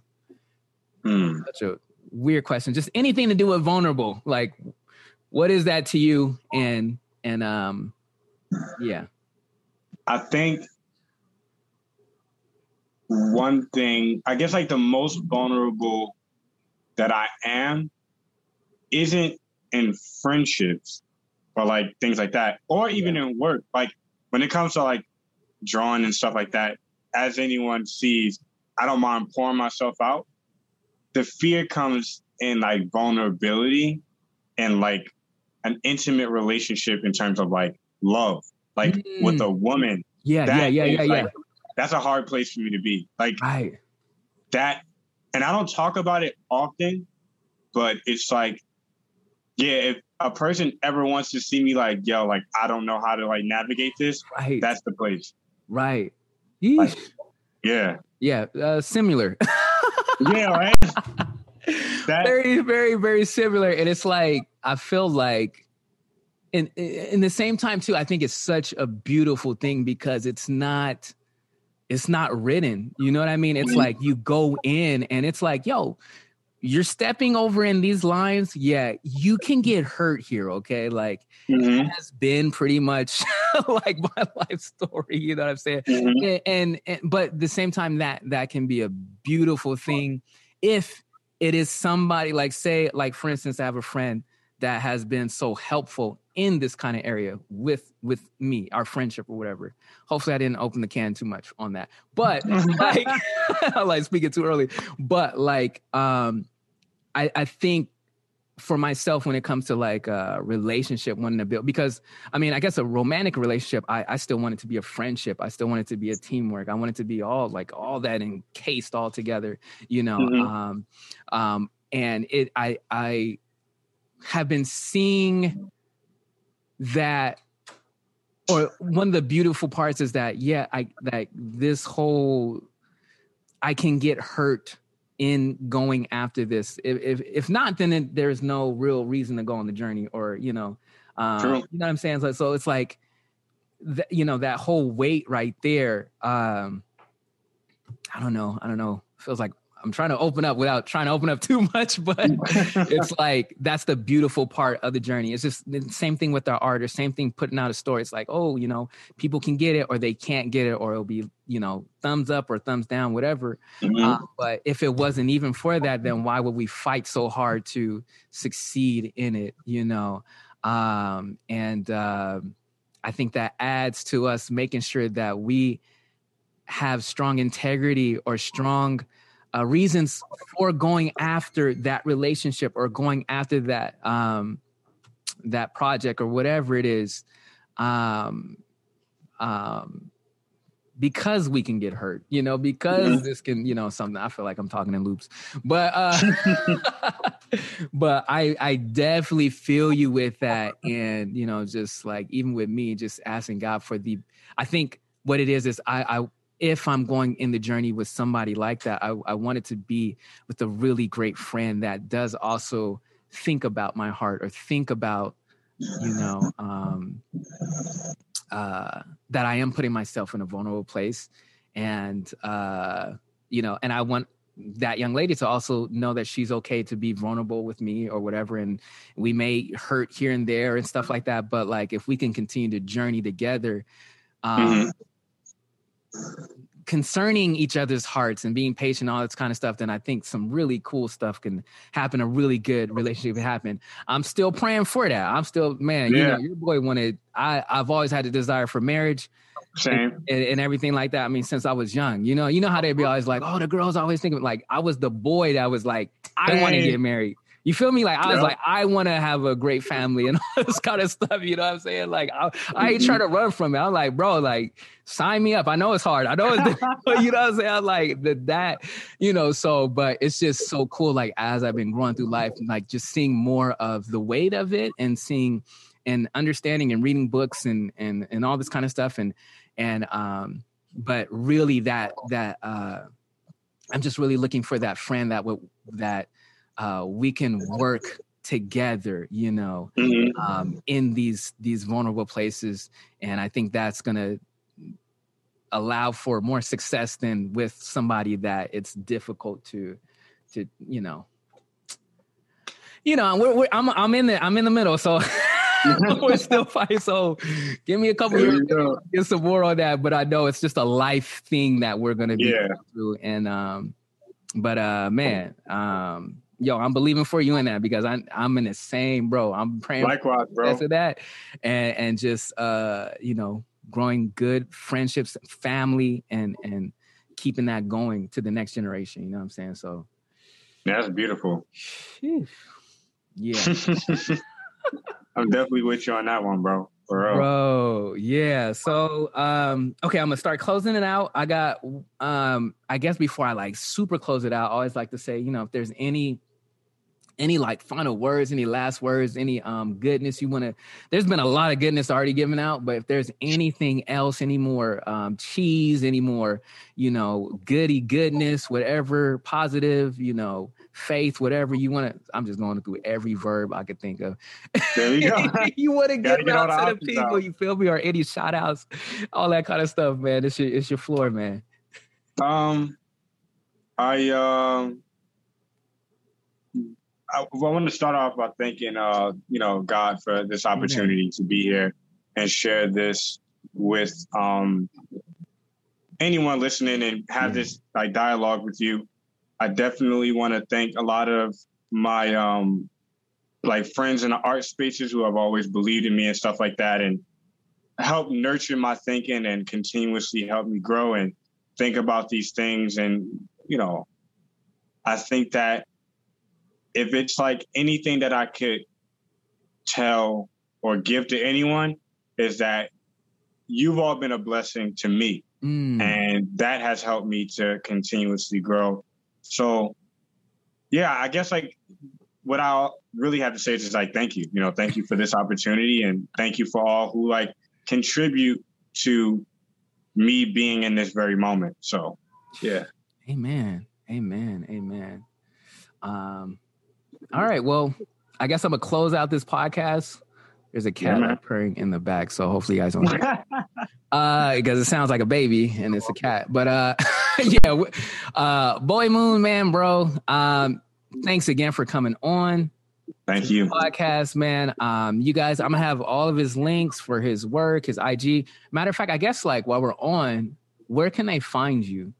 Hmm. Such a weird question. Just anything to do with vulnerable. Like what is that to you and and um yeah. I think one thing, I guess like the most vulnerable that I am isn't in friendships or like things like that, or even yeah. in work. Like when it comes to like drawing and stuff like that, as anyone sees, I don't mind pouring myself out. The fear comes in like vulnerability and like an intimate relationship in terms of like love, like mm. with a woman. Yeah, yeah, yeah, yeah, like, yeah. That's a hard place for me to be. Like right. that, and I don't talk about it often, but it's like, yeah, if a person ever wants to see me like, yo, like I don't know how to like navigate this, right. that's the place. Right. Like, yeah. Yeah. Uh, similar. yeah, right. that, very, very, very similar. And it's like I feel like in in the same time too, I think it's such a beautiful thing because it's not it's not written. You know what I mean? It's like you go in and it's like, yo, you're stepping over in these lines. Yeah, you can get hurt here. Okay, like mm-hmm. has been pretty much like my life story. You know what I'm saying? Mm-hmm. And, and, and but at the same time, that that can be a beautiful thing if it is somebody like say like for instance, I have a friend that has been so helpful in this kind of area with with me, our friendship or whatever. Hopefully, I didn't open the can too much on that, but like, I like speaking too early. But like, um, I I think for myself when it comes to like a relationship wanting to build because i mean i guess a romantic relationship I, I still want it to be a friendship i still want it to be a teamwork i want it to be all like all that encased all together you know mm-hmm. um um and it i i have been seeing that or one of the beautiful parts is that yeah i that this whole i can get hurt in going after this. If if, if not then it, there's no real reason to go on the journey or you know um, you know what i'm saying? So, so it's like th- you know that whole weight right there um i don't know. I don't know. Feels like I'm trying to open up without trying to open up too much, but it's like that's the beautiful part of the journey. It's just the same thing with our art or same thing putting out a story. It's like, oh, you know, people can get it or they can't get it, or it'll be, you know, thumbs up or thumbs down, whatever. Mm-hmm. Uh, but if it wasn't even for that, then why would we fight so hard to succeed in it, you know? Um, and uh, I think that adds to us making sure that we have strong integrity or strong uh, reasons for going after that relationship or going after that um, that project or whatever it is um, um, because we can get hurt you know because mm-hmm. this can you know something i feel like i'm talking in loops but uh but i i definitely feel you with that and you know just like even with me just asking god for the i think what it is is i i if I'm going in the journey with somebody like that, I, I want it to be with a really great friend that does also think about my heart or think about, you know, um, uh, that I am putting myself in a vulnerable place. And, uh, you know, and I want that young lady to also know that she's okay to be vulnerable with me or whatever. And we may hurt here and there and stuff like that. But like, if we can continue to journey together, um, mm-hmm concerning each other's hearts and being patient, all this kind of stuff, then I think some really cool stuff can happen. A really good relationship can happen. I'm still praying for that. I'm still, man, yeah. you know, your boy wanted, I, I've always had a desire for marriage. Same. And, and, everything like that. I mean, since I was young, you know, you know how they be always like, oh, the girls always thinking like I was the boy that was like, I want to get married. You feel me? Like I was like, I want to have a great family and all this kind of stuff. You know what I'm saying? Like I, I ain't trying to run from it. I'm like, bro, like sign me up. I know it's hard. I know it's, but you know what I'm saying? I'm like that, that, you know. So, but it's just so cool. Like as I've been growing through life, like just seeing more of the weight of it and seeing and understanding and reading books and and and all this kind of stuff and and um, but really that that uh, I'm just really looking for that friend that would that uh, we can work together you know mm-hmm. um, in these these vulnerable places. And i think that's going to allow for more success than with somebody that it's difficult to to you know. You know we're, we're, I'm I'm in the I'm in the middle so we're still fighting. So give me a couple years get some more on that but I know it's just a life thing that we're gonna be yeah. through. And um but uh man um yo, I'm believing for you in that because I'm I'm in the same, bro. I'm praying likewise, bro. For that, and and just uh, you know, growing good friendships, family, and and keeping that going to the next generation. You know what I'm saying? So, that's beautiful. Yeah. I'm definitely with you on that one, bro. Bro, yeah. So, um, okay, I'm gonna start closing it out. I got, um, I guess before I like super close it out, I always like to say, you know, if there's any any like final words, any last words, any um goodness you want to. There's been a lot of goodness already given out, but if there's anything else, any more um, cheese, any more, you know, goody goodness, whatever positive, you know, faith, whatever you want to. I'm just going through every verb I could think of. There you go. you want to get out to the people, out. you feel me, or any shout outs, all that kind of stuff, man. It's your it's your floor, man. Um, I um I, I want to start off by thanking, uh, you know, God for this opportunity to be here and share this with um, anyone listening and have this like dialogue with you. I definitely want to thank a lot of my um, like friends in the art spaces who have always believed in me and stuff like that, and help nurture my thinking and continuously help me grow and think about these things. And you know, I think that if it's like anything that I could tell or give to anyone, is that you've all been a blessing to me. Mm. And that has helped me to continuously grow. So, yeah, I guess like what I'll really have to say is just like, thank you. You know, thank you for this opportunity and thank you for all who like contribute to me being in this very moment. So, yeah. Amen. Amen. Amen. Um, all right. Well, I guess I'm gonna close out this podcast. There's a cat yeah, purring in the back, so hopefully you guys don't uh, because it sounds like a baby and it's a cat. But uh, yeah, uh, Bowie Moon, man, bro. Um, thanks again for coming on. Thank you. Podcast, man. Um, you guys, I'm gonna have all of his links for his work, his IG. Matter of fact, I guess like while we're on, where can they find you?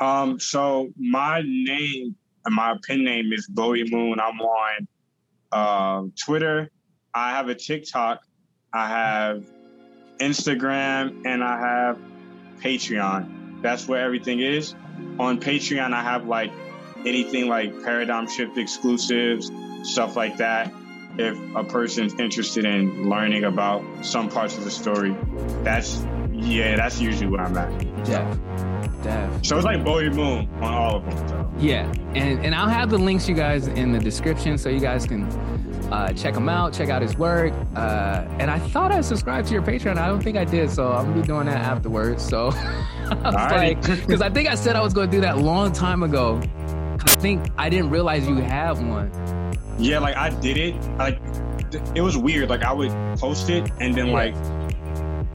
Um, so my name and my pen name is Bowie Moon. I'm on uh, Twitter. I have a TikTok. I have Instagram, and I have Patreon. That's where everything is. On Patreon, I have like anything like paradigm shift exclusives, stuff like that. If a person's interested in learning about some parts of the story, that's yeah, that's usually where I'm at. Yeah. Def. So it's like Bowie Moon on all of them. So. Yeah, and and I'll have the links you guys in the description so you guys can uh, check him out, check out his work. Uh, and I thought I subscribed to your Patreon. I don't think I did, so I'm gonna be doing that afterwards. So I was right. like, because I think I said I was gonna do that long time ago. I think I didn't realize you have one. Yeah, like I did it. Like it was weird. Like I would post it and then yeah. like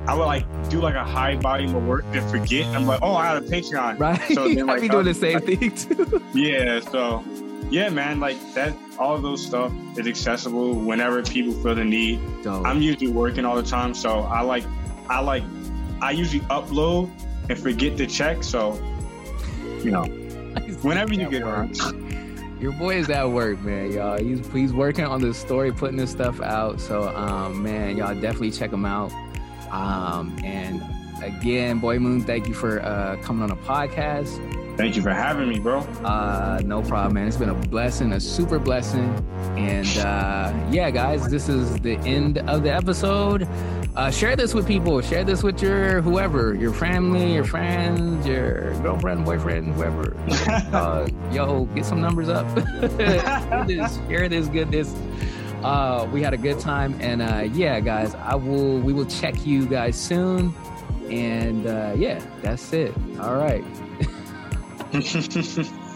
I would like do like a high volume of work and forget. I'm like, oh, I have a Patreon. Right. So then, like, I be doing the same like, thing too. yeah. So yeah, man, like that. All of those stuff is accessible whenever people feel the need. Dope. I'm usually working all the time, so I like, I like, I usually upload and forget to check. So, you know, whenever you get around. Your boy is at work, man, y'all. He's he's working on this story, putting this stuff out. So, um, man, y'all definitely check him out. Um, and again, Bowie Moon, thank you for uh, coming on a podcast. Thank you for having me, bro. Uh, no problem, man. It's been a blessing, a super blessing. And uh, yeah, guys, this is the end of the episode. Uh, share this with people. Share this with your whoever, your family, your friends, your girlfriend, boyfriend, whoever. uh, yo, get some numbers up. share this goodness. Uh, we had a good time, and uh, yeah, guys, I will. We will check you guys soon, and uh, yeah, that's it. All right.